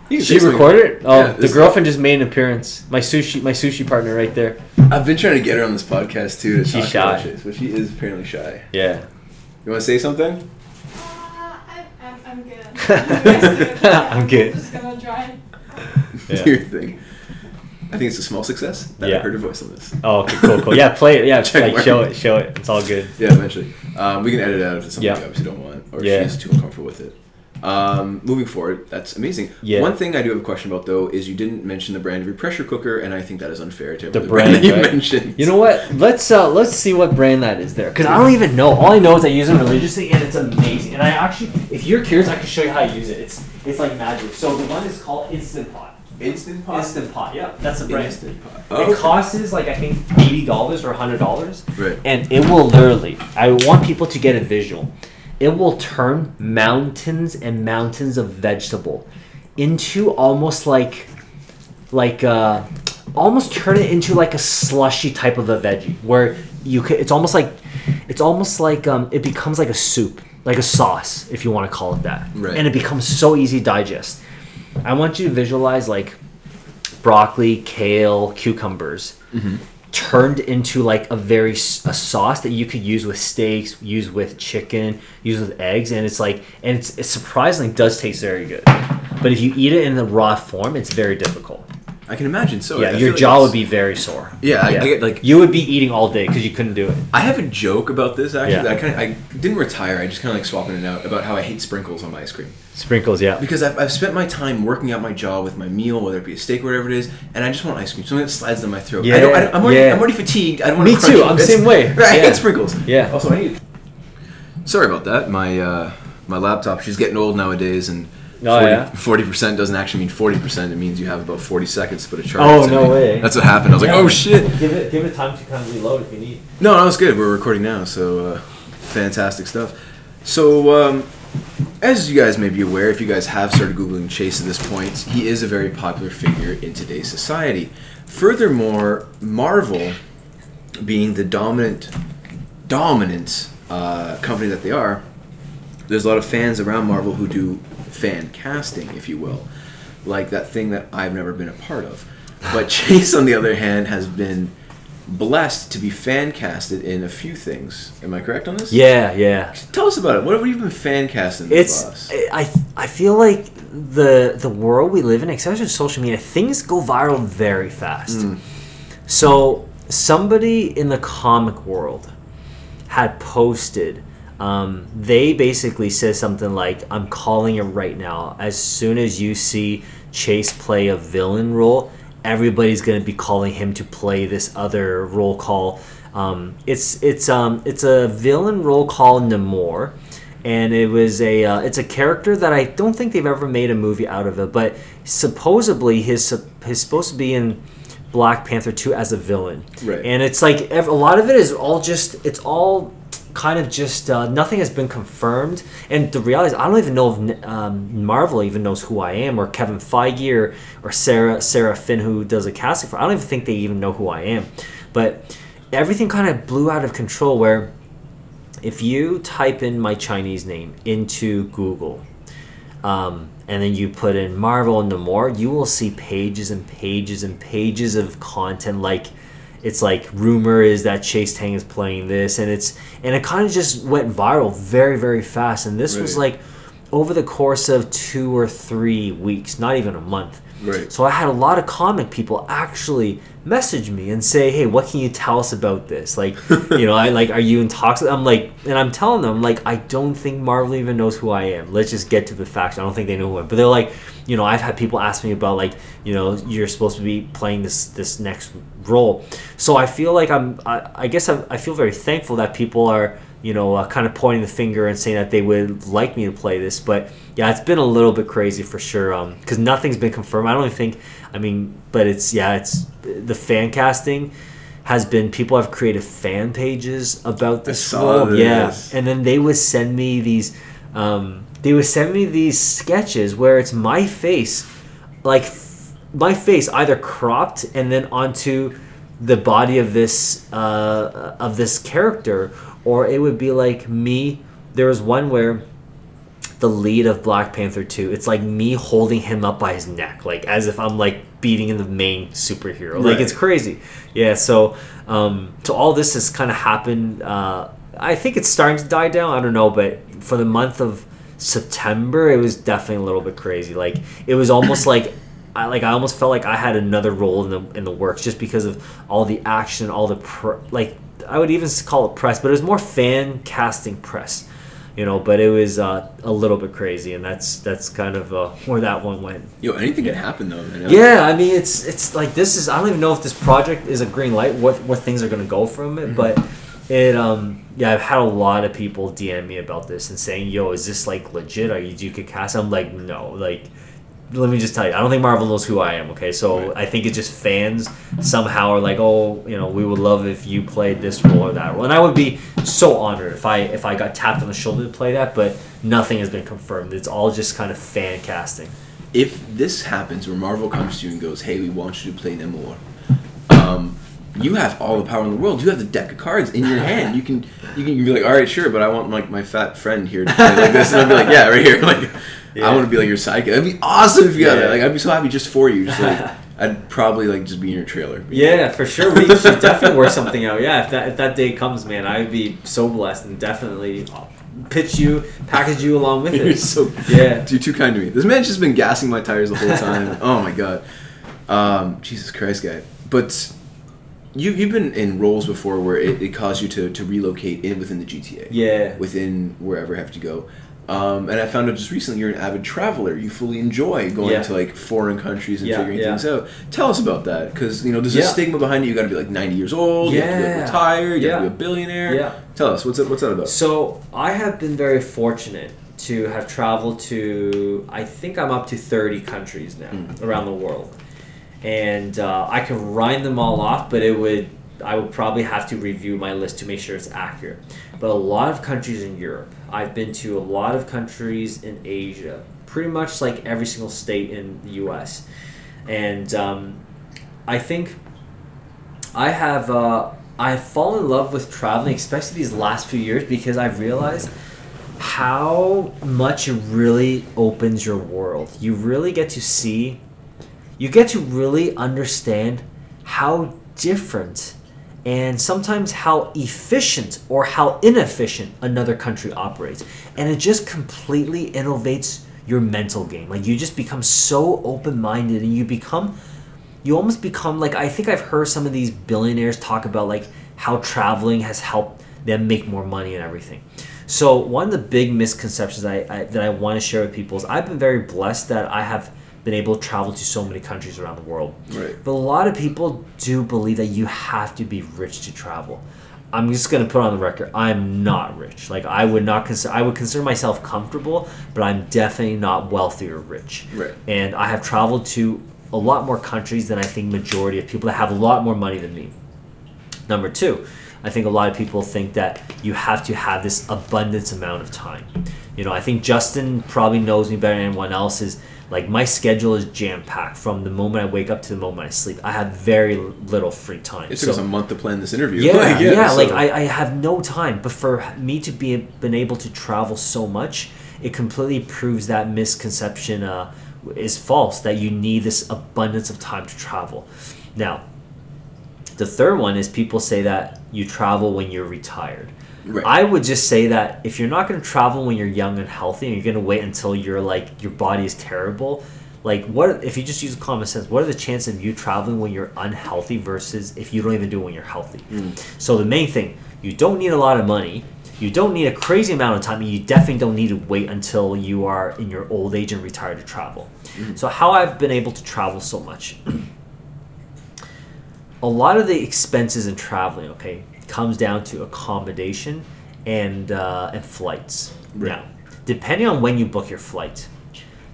You can She say recorded it. Oh, Yeah, the this- girlfriend just made an appearance. My sushi, my sushi partner right there. I've been trying to get her on this podcast too to She's talk about shy. but she is apparently shy. Yeah. You want to say something? Uh, I'm, I'm, I'm good. You guys do it. I'm good. just gonna try. Yeah. Do your thing. I think it's a small success that I heard her voice on this. Oh, okay, cool, cool. Yeah, play it. Yeah, Check like show it, show it. It's all good. Yeah, eventually. Um, we can edit it out if it's something Yeah. we obviously don't want, or Yeah. she's too uncomfortable with it. Um, moving forward, that's amazing. Yeah. One thing I do have a question about though is you didn't mention the brand of your pressure cooker, and I think that is unfair to The brand, that you right? mentioned. You know what? Let's uh, let's see what brand that is there, because I don't even know. All I know is I use it religiously, and it's amazing. And I actually, if you're curious, I can show you how to use it. It's it's like magic. So the one is called Instant Pot. Instant pot. Instant Pot. Yeah, that's the brand. Instant pot. It Oh, okay. costs like I think eighty dollars or hundred dollars, Right. and it will literally. I want people to get a visual. It will turn mountains and mountains of vegetable into almost like, like uh, almost turn it into like a slushy type of a veggie where you could. It's almost like, it's almost like um, it becomes like a soup, like a sauce, if you want to call it that, Right. and it becomes so easy to digest. I want you to visualize like broccoli, kale, cucumbers mm-hmm. turned into like a very a sauce that you could use with steaks, use with chicken, use with eggs, and it's like and it's, it surprisingly does taste very good. But if you eat it in the raw form, it's very difficult. I can imagine so. yeah, I your feel like jaw would be very sore. Yeah, I- I get, like- you would be eating all day because you couldn't do it. I have a joke about this actually. Yeah. I kind of I didn't retire. I just kind of like swapping it out about how I hate sprinkles on my ice cream Sprinkles, yeah. because I've, I've spent my time working out my jaw with my meal, whether it be a steak or whatever it is, and I just want ice cream, something that slides down my throat. I don't, I don't, I'm, already, Yeah, yeah. I'm already fatigued. I don't want Me to too. I'm the same way. Right, I hate sprinkles. Yeah. Also, I need. Sorry about that. My uh, my laptop. She's getting old nowadays, and. Oh, yeah? Forty percent doesn't actually mean forty percent. It means you have about forty seconds to put a charge. Oh, into no me. way. That's what happened. I was like, oh shit. Give it give it time to kind of reload if you need. No, no, it's good. We're recording now, so uh, fantastic stuff. So, um, as you guys may be aware, if you guys have started googling Chase at this point, he is a very popular figure in today's society. Furthermore, Marvel, being the dominant, dominant uh, company that they are, there's a lot of fans around Marvel who do fan casting, if you will, like that thing that I've never been a part of. But Chase, on the other hand, has been blessed to be fan casted in a few things. Am I correct on this? Yeah, yeah. Tell us about it. What have you been fan casting? it's boss? I I feel like the the world we live in, especially with social media, things go viral very fast. Mm. So somebody in the comic world had posted. Um, they basically said something like, "I'm calling it right now. As soon as you see Chase play a villain role, everybody's gonna be calling him to play this other roll call. Um, it's it's um it's a villain roll call Namor, and it was a uh, it's a character that I don't think they've ever made a movie out of it, but supposedly his he's supposed to be in Black Panther two as a villain, Right. and it's like a lot of it is all just it's all kind of just uh, nothing has been confirmed and the reality is i don't even know if um, marvel even knows who i am or kevin feige or, or sarah sarah finn who does a casting for i don't even think they even know who i am but everything kind of blew out of control where if you type in my chinese name into google um, and then you put in Marvel and Namor, you will see pages and pages and pages of content. Like it's like rumor is that Chase Tang is playing this, and it's and it kind of just went viral very very fast. And this was like over the course of two or three weeks, not even a month. Right. So I had a lot of comic people actually message me and say, "Hey, what can you tell us about this? Like, you know, I like, are you in talks?" I'm like, and I'm telling them, like, I don't think Marvel even knows who I am. Let's just get to the facts. I don't think they know who I am. But they're like, you know, I've had people ask me about like, you know, you're supposed to be playing this this next role. So I feel like I'm. I, I guess I'm, I feel very thankful that people are you know uh, kind of pointing the finger and saying that they would like me to play this. But yeah, it's been a little bit crazy for sure. Um, because nothing's been confirmed. I don't even think. I mean, but it's yeah, it's the fan casting has been people have created fan pages about this role. Yeah, and then they would send me these. Um, they would send me these sketches where it's my face, like my face either cropped and then onto the body of this uh, of this character, or it would be like me. There was one where the lead of Black Panther 2, it's like me holding him up by his neck, like as if I'm like beating in the main superhero. Like it's crazy. Yeah, so um so all this has kind of happened uh I think it's starting to die down, I don't know, but for the month of September it was definitely a little bit crazy. Like it was almost like I like I almost felt like I had another role in the in the works just because of all the action, all the pr- like I would even call it press, but it was more fan casting press you know but it was uh, a little bit crazy and that's that's kind of uh, where that one went. Yo, anything can happen though, man. yeah i mean it's it's like this is i don't even know if this project is a green light what what things are going to go from it but it um yeah i've had a lot of people dm me about this and saying yo is this like legit? Are you do you could cast? I'm like no like let me just tell you, I don't think Marvel knows who I am. Okay, so Right. I think it's just fans somehow are like, oh, you know, we would love if you played this role or that role, and I would be so honored if I if I got tapped on the shoulder to play that. But nothing has been confirmed. It's all just kind of fan casting. if this happens where Marvel comes to you and goes, "Hey, we want you to play Namor," um, you have all the power in the world. You have the deck of cards in your hand. You can you can be like, "All right, sure," but I want like my fat friend here to play like this, and I'd be like, "Yeah, right here." Like, Yeah. I want to be like your sidekick. That'd be awesome if you got Yeah. that. Like, I'd be so happy just for you. Just like, I'd probably like just be in your trailer. Yeah, for sure. We should definitely work something out. Yeah, if that if that day comes, man, I would be so blessed and definitely pitch you, package you along with You're it. so Yeah. Do You're too kind to me. This man's just been gassing my tires the whole time. oh my god. Um, Jesus Christ, guy. But you you've been in roles before where it, it caused you to, to relocate in within the GTA. Yeah. Within wherever you have to go. Um, and I found out just recently you're an avid traveler. You fully enjoy going Yeah. to like foreign countries and Yeah, figuring yeah. things out. Tell us about that, because you know there's a stigma behind it. You got to be like 90 years old. You have to be like, retired. You have to be a billionaire. Yeah. Tell us what's that, what's that about? So I have been very fortunate to have traveled to I think I'm up to 30 countries now around the world, and uh, I can rhyme them all off, but it would I would probably have to review my list to make sure it's accurate. But a lot of countries in Europe. I've been to a lot of countries in Asia, pretty much like every single state in the U.S. And um, I think I have uh, I've fallen in love with traveling, especially these last few years, because I've realized how much it really opens your world. You really get to see, you get to really understand how different and sometimes how efficient or how inefficient another country operates. And it just completely innovates your mental game. Like you just become so open minded and you become you almost become like I think I've heard some of these billionaires talk about like how traveling has helped them make more money and everything. So one of the big misconceptions I, I that I want to share with people is I've been very blessed that I have been able to travel to so many countries around the world. Right. But a lot of people do believe that you have to be rich to travel. I'm just gonna put on the record. I'm not rich. Like I would not consider. I would consider myself comfortable, but I'm definitely not wealthy or rich. Right. And I have traveled to a lot more countries than I think majority of people that have a lot more money than me. Number two, I think a lot of people think that you have to have this abundance amount of time. You know, I think Justin probably knows me better than anyone else. Is like my schedule is jam packed from the moment I wake up to the moment I sleep. I have very little free time. It took us a month to plan this interview. Yeah, Like, yeah, like so- I, I have no time. But for me to be been able to travel so much, it completely proves that misconception uh, is false. That you need this abundance of time to travel. Now, the third one is people say that you travel when you're retired. Right. I would just say that if you're not going to travel when you're young and healthy, and you're going to wait until you're like your body is terrible, like what if you just use common sense? What are the chances of you traveling when you're unhealthy versus if you don't even do it when you're healthy? Mm. So the main thing, you don't need a lot of money. You don't need a crazy amount of time, and you definitely don't need to wait until you are in your old age and retired to travel. Mm. So how I've been able to travel so much. a lot of the expenses in traveling, okay, comes down to accommodation and uh, and flights. Right. Now, depending on when you book your flight,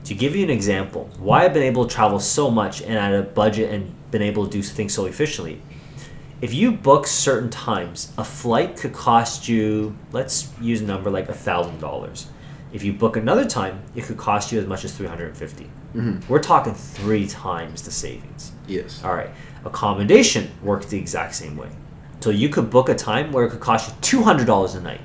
to give you an example, why I've been able to travel so much and at a budget and been able to do things so efficiently. If you book certain times, a flight could cost you, let's use a number like a thousand dollars. If you book another time, it could cost you as much as three hundred and fifty. We're talking three times the savings. Yes. All right. Accommodation works the exact same way. So you could book a time where it could cost you two hundred dollars a night,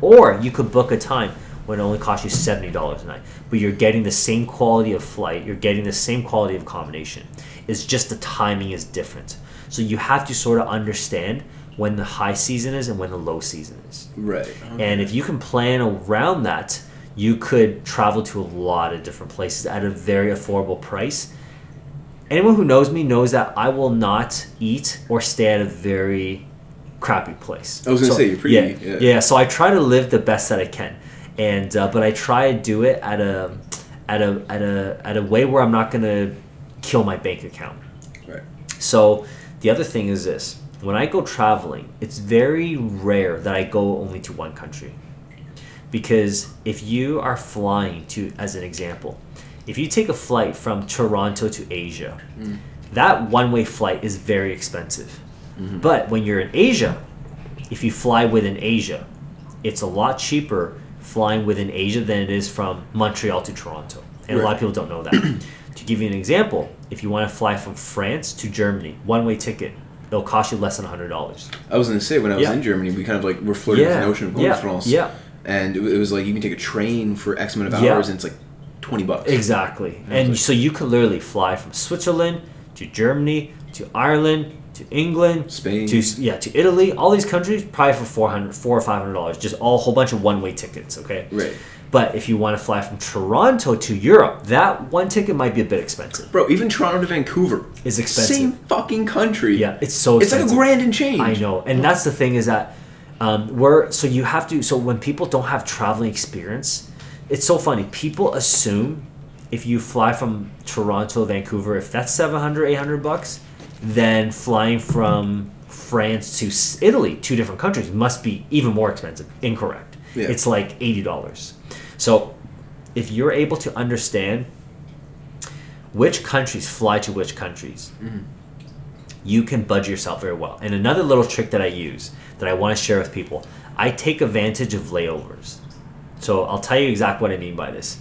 or you could book a time when it only costs you seventy dollars a night, but you're getting the same quality of flight, you're getting the same quality of accommodation. It's just the timing is different. So you have to sort of understand when the high season is and when the low season is. Right. And if you can plan around that, you could travel to a lot of different places at a very affordable price. Anyone who knows me knows that I will not eat or stay at a very crappy place. I was gonna So- say, you're pretty- yeah, yeah. yeah. So I try to live the best that I can, and uh, but I try to do it at a at a at a at a way where I'm not gonna kill my bank account. Right. So the other thing is this: when I go traveling, it's very rare that I go only to one country. Because if you are flying to, as an example, if you take a flight from Toronto to Asia, that one-way flight is very expensive. But when you're in Asia, if you fly within Asia, it's a lot cheaper flying within Asia than it is from Montreal to Toronto. And a lot of people don't know that. to give you an example, if you want to fly from France to Germany, one-way ticket, it'll cost you less than $100. I was gonna say when I was Yeah. in Germany, we kind of like were flirting with the notion of going yeah, to France. yeah. And it was like you can take a train for X amount of Yeah. hours, and it's like twenty bucks. Exactly. And so you could literally fly from Switzerland to Germany to Ireland to England Spain. to yeah to Italy. All these countries probably for 400 four or five hundred dollars. Just all a whole bunch of one way tickets. Okay. Right. But if you want to fly from Toronto to Europe, that one ticket might be a bit expensive. Bro, even Toronto to Vancouver Is expensive. Same fucking country. Yeah, it's so It's like a grand and change. I know, and that's the thing is that um, we're so you have to. So when people don't have traveling experience, it's so funny. People assume if you fly from Toronto to Vancouver, if that's 700, 800 bucks, then flying from France to Italy, two different countries, must be even more expensive. Incorrect. Yeah. It's like eighty dollars. So if you're able to understand which countries fly to which countries, mm-hmm. you can budget yourself very well. And another little trick that I use that I want to share with people, I take advantage of layovers. So I'll tell you exactly what I mean by this.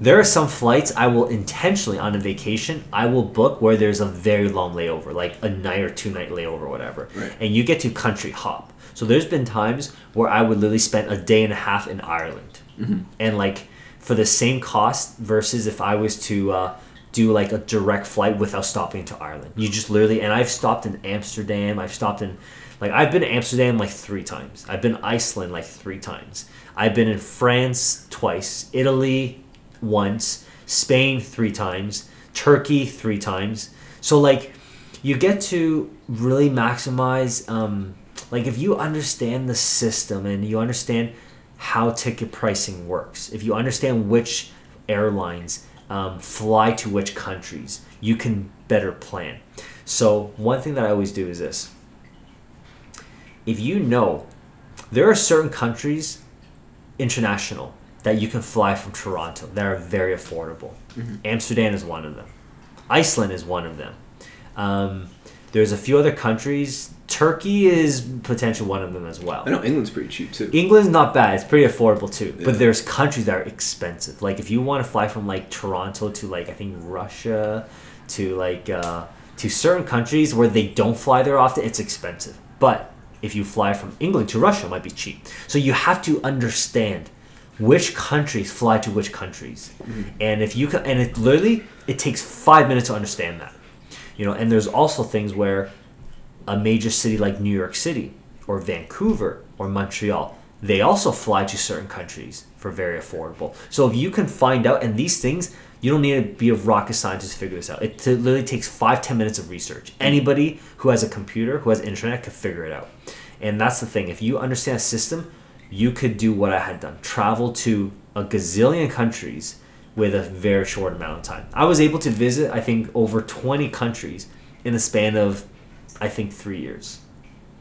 There are some flights I will intentionally on a vacation I will book where there's a very long layover, like a night or two night layover, or whatever, Right. and you get to country hop. So there's been times where I would literally spend a day and a half in Ireland, and like for the same cost versus if I was to uh, do like a direct flight without stopping to Ireland. You just literally and I've stopped in Amsterdam. I've stopped in like I've been to Amsterdam like three times. I've been to Iceland like three times. I've been in France twice, Italy once, Spain three times, Turkey three times. So like you get to really maximize um, like if you understand the system and you understand how ticket pricing works if you understand which airlines um, fly to which countries you can better plan so one thing that i always do is this if you know there are certain countries international that you can fly from toronto that are very affordable amsterdam is one of them iceland is one of them um, there's a few other countries. Turkey is potentially one of them as well. I know England's pretty cheap too. England's not bad. It's pretty affordable too. Yeah. But there's countries that are expensive. Like if you want to fly from like Toronto to like I think Russia to like uh, to certain countries where they don't fly there often, it's expensive. But if you fly from England to Russia, it might be cheap. So you have to understand which countries fly to which countries, mm-hmm. and if you can, and it literally it takes five minutes to understand that. You know, and there's also things where a major city like New York City or Vancouver or Montreal, they also fly to certain countries for very affordable. So if you can find out, and these things, you don't need to be a rocket scientist to figure this out. It literally takes five, ten minutes of research. Anybody who has a computer, who has internet, can figure it out. And that's the thing. If you understand a system, you could do what I had done travel to a gazillion countries with a very short amount of time. I was able to visit, I think, over 20 countries in the span of I think three years.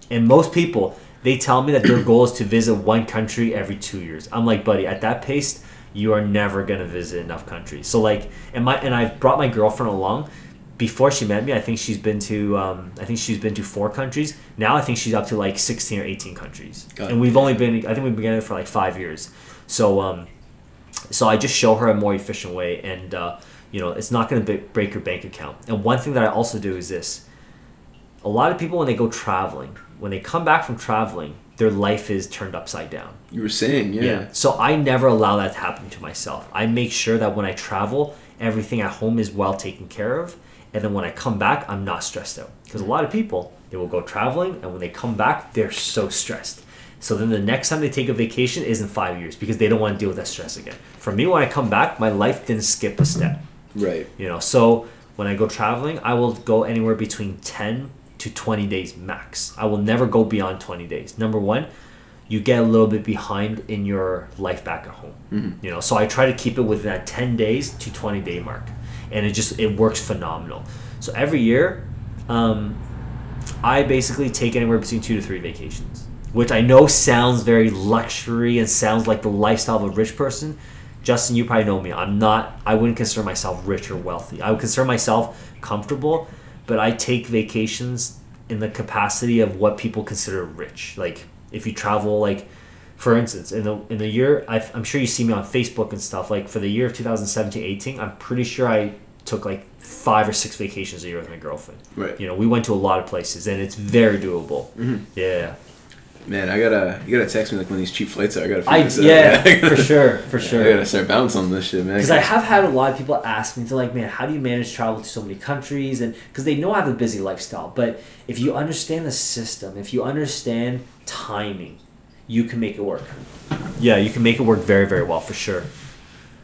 And most people, they tell me that their goal is to visit one country every two years. I'm like, buddy, at that pace, you are never gonna visit enough countries. So like, and my and I've brought my girlfriend along. Before she met me, I think she's been to um, I think she's been to four countries. Now I think she's up to like sixteen or eighteen countries, God and we've only been I think we've been together for like five years. So um, so I just show her a more efficient way, and uh, you know it's not going to break your bank account. And one thing that I also do is this: a lot of people when they go traveling, when they come back from traveling, their life is turned upside down. You were saying, yeah. So I never allow that to happen to myself. I make sure that when I travel, everything at home is well taken care of, and then when I come back, I'm not stressed out. Because a lot of people they will go traveling, and when they come back, they're so stressed. So then the next time they take a vacation is in five years because they don't want to deal with that stress again. For me, when I come back, my life didn't skip a step. Right. You know, so when I go traveling, I will go anywhere between 10 to 20 days max. I will never go beyond 20 days. Number one, you get a little bit behind in your life back at home. You know, so I try to keep it within that 10 days to 20 day mark. And it just, it works phenomenal. So every year, um, I basically take anywhere between two to three vacations, which I know sounds very luxury and sounds like the lifestyle of a rich person. Justin, you probably know me. I'm not. I wouldn't consider myself rich or wealthy. I would consider myself comfortable, but I take vacations in the capacity of what people consider rich. Like if you travel, like for instance, in the in the year, i I'm sure you see me on Facebook and stuff. Like for the year of 2017-18, I'm pretty sure I took like five or six vacations a year with my girlfriend. Right. You know, we went to a lot of places, and it's very doable. Mm-hmm. Yeah. Man, I gotta you gotta text me like when these cheap flights are. I gotta. figure I this out. yeah, for sure, for sure. I sure. gotta start bouncing on this shit, man. Because I have had a lot of people ask me, they're like, man, how do you manage travel to so many countries? And because they know I have a busy lifestyle. But if you understand the system, if you understand timing, you can make it work. Yeah, you can make it work very, very well for sure.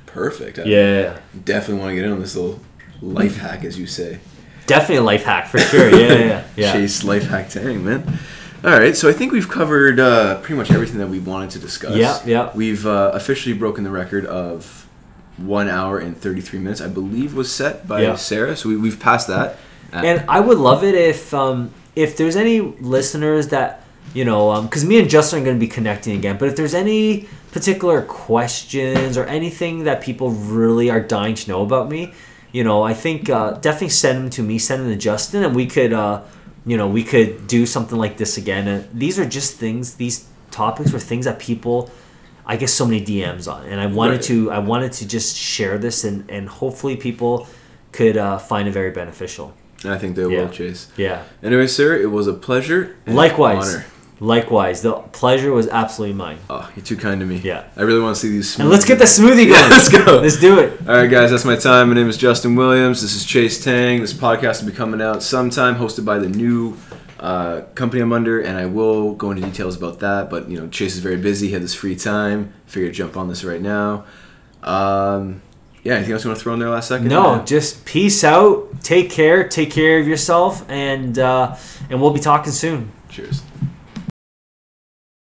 Perfect. I Yeah. Definitely want to get in on this little life hack, as you say. Definitely a life hack for sure. Yeah, yeah, yeah. yeah. Chase life hack tang, man. All right, so I think we've covered uh, pretty much everything that we wanted to discuss. Yeah, yeah. We've uh, officially broken the record of one hour and thirty three minutes. I believe was set by Yeah. Sarah. So we, we've passed that. Uh, And I would love it if um, if there's any listeners that you know, because me and Justin are going to be connecting again. But if there's any particular questions or anything that people really are dying to know about me, you know, I think uh, definitely send them to me, send them to Justin, and we could, uh, you know, we could do something like this again. And these are just things; these topics were things that people. I get so many DMs on, and I wanted Right. to I wanted to just share this, and and hopefully people could uh, find it very beneficial. I think they will, Chase. Yeah. Anyway, sir, it was a pleasure. and Likewise. Likewise. The pleasure was absolutely mine. Oh, you're too kind to me. Yeah. I really want to see these. And let's get the smoothie going. Yeah, let's go. Let's do it. All right, guys, that's my time. My name is Justin Williams. This is Chase Tang. This podcast will be coming out sometime, hosted by the new uh, company I'm under, and I will go into details about that. But you know, Chase is very busy. He had this free time. Figured to jump on this right now. Um, yeah. Anything else you want to throw in there last second? No, just peace out. Take care. Take care of yourself, and uh, and we'll be talking soon. Cheers.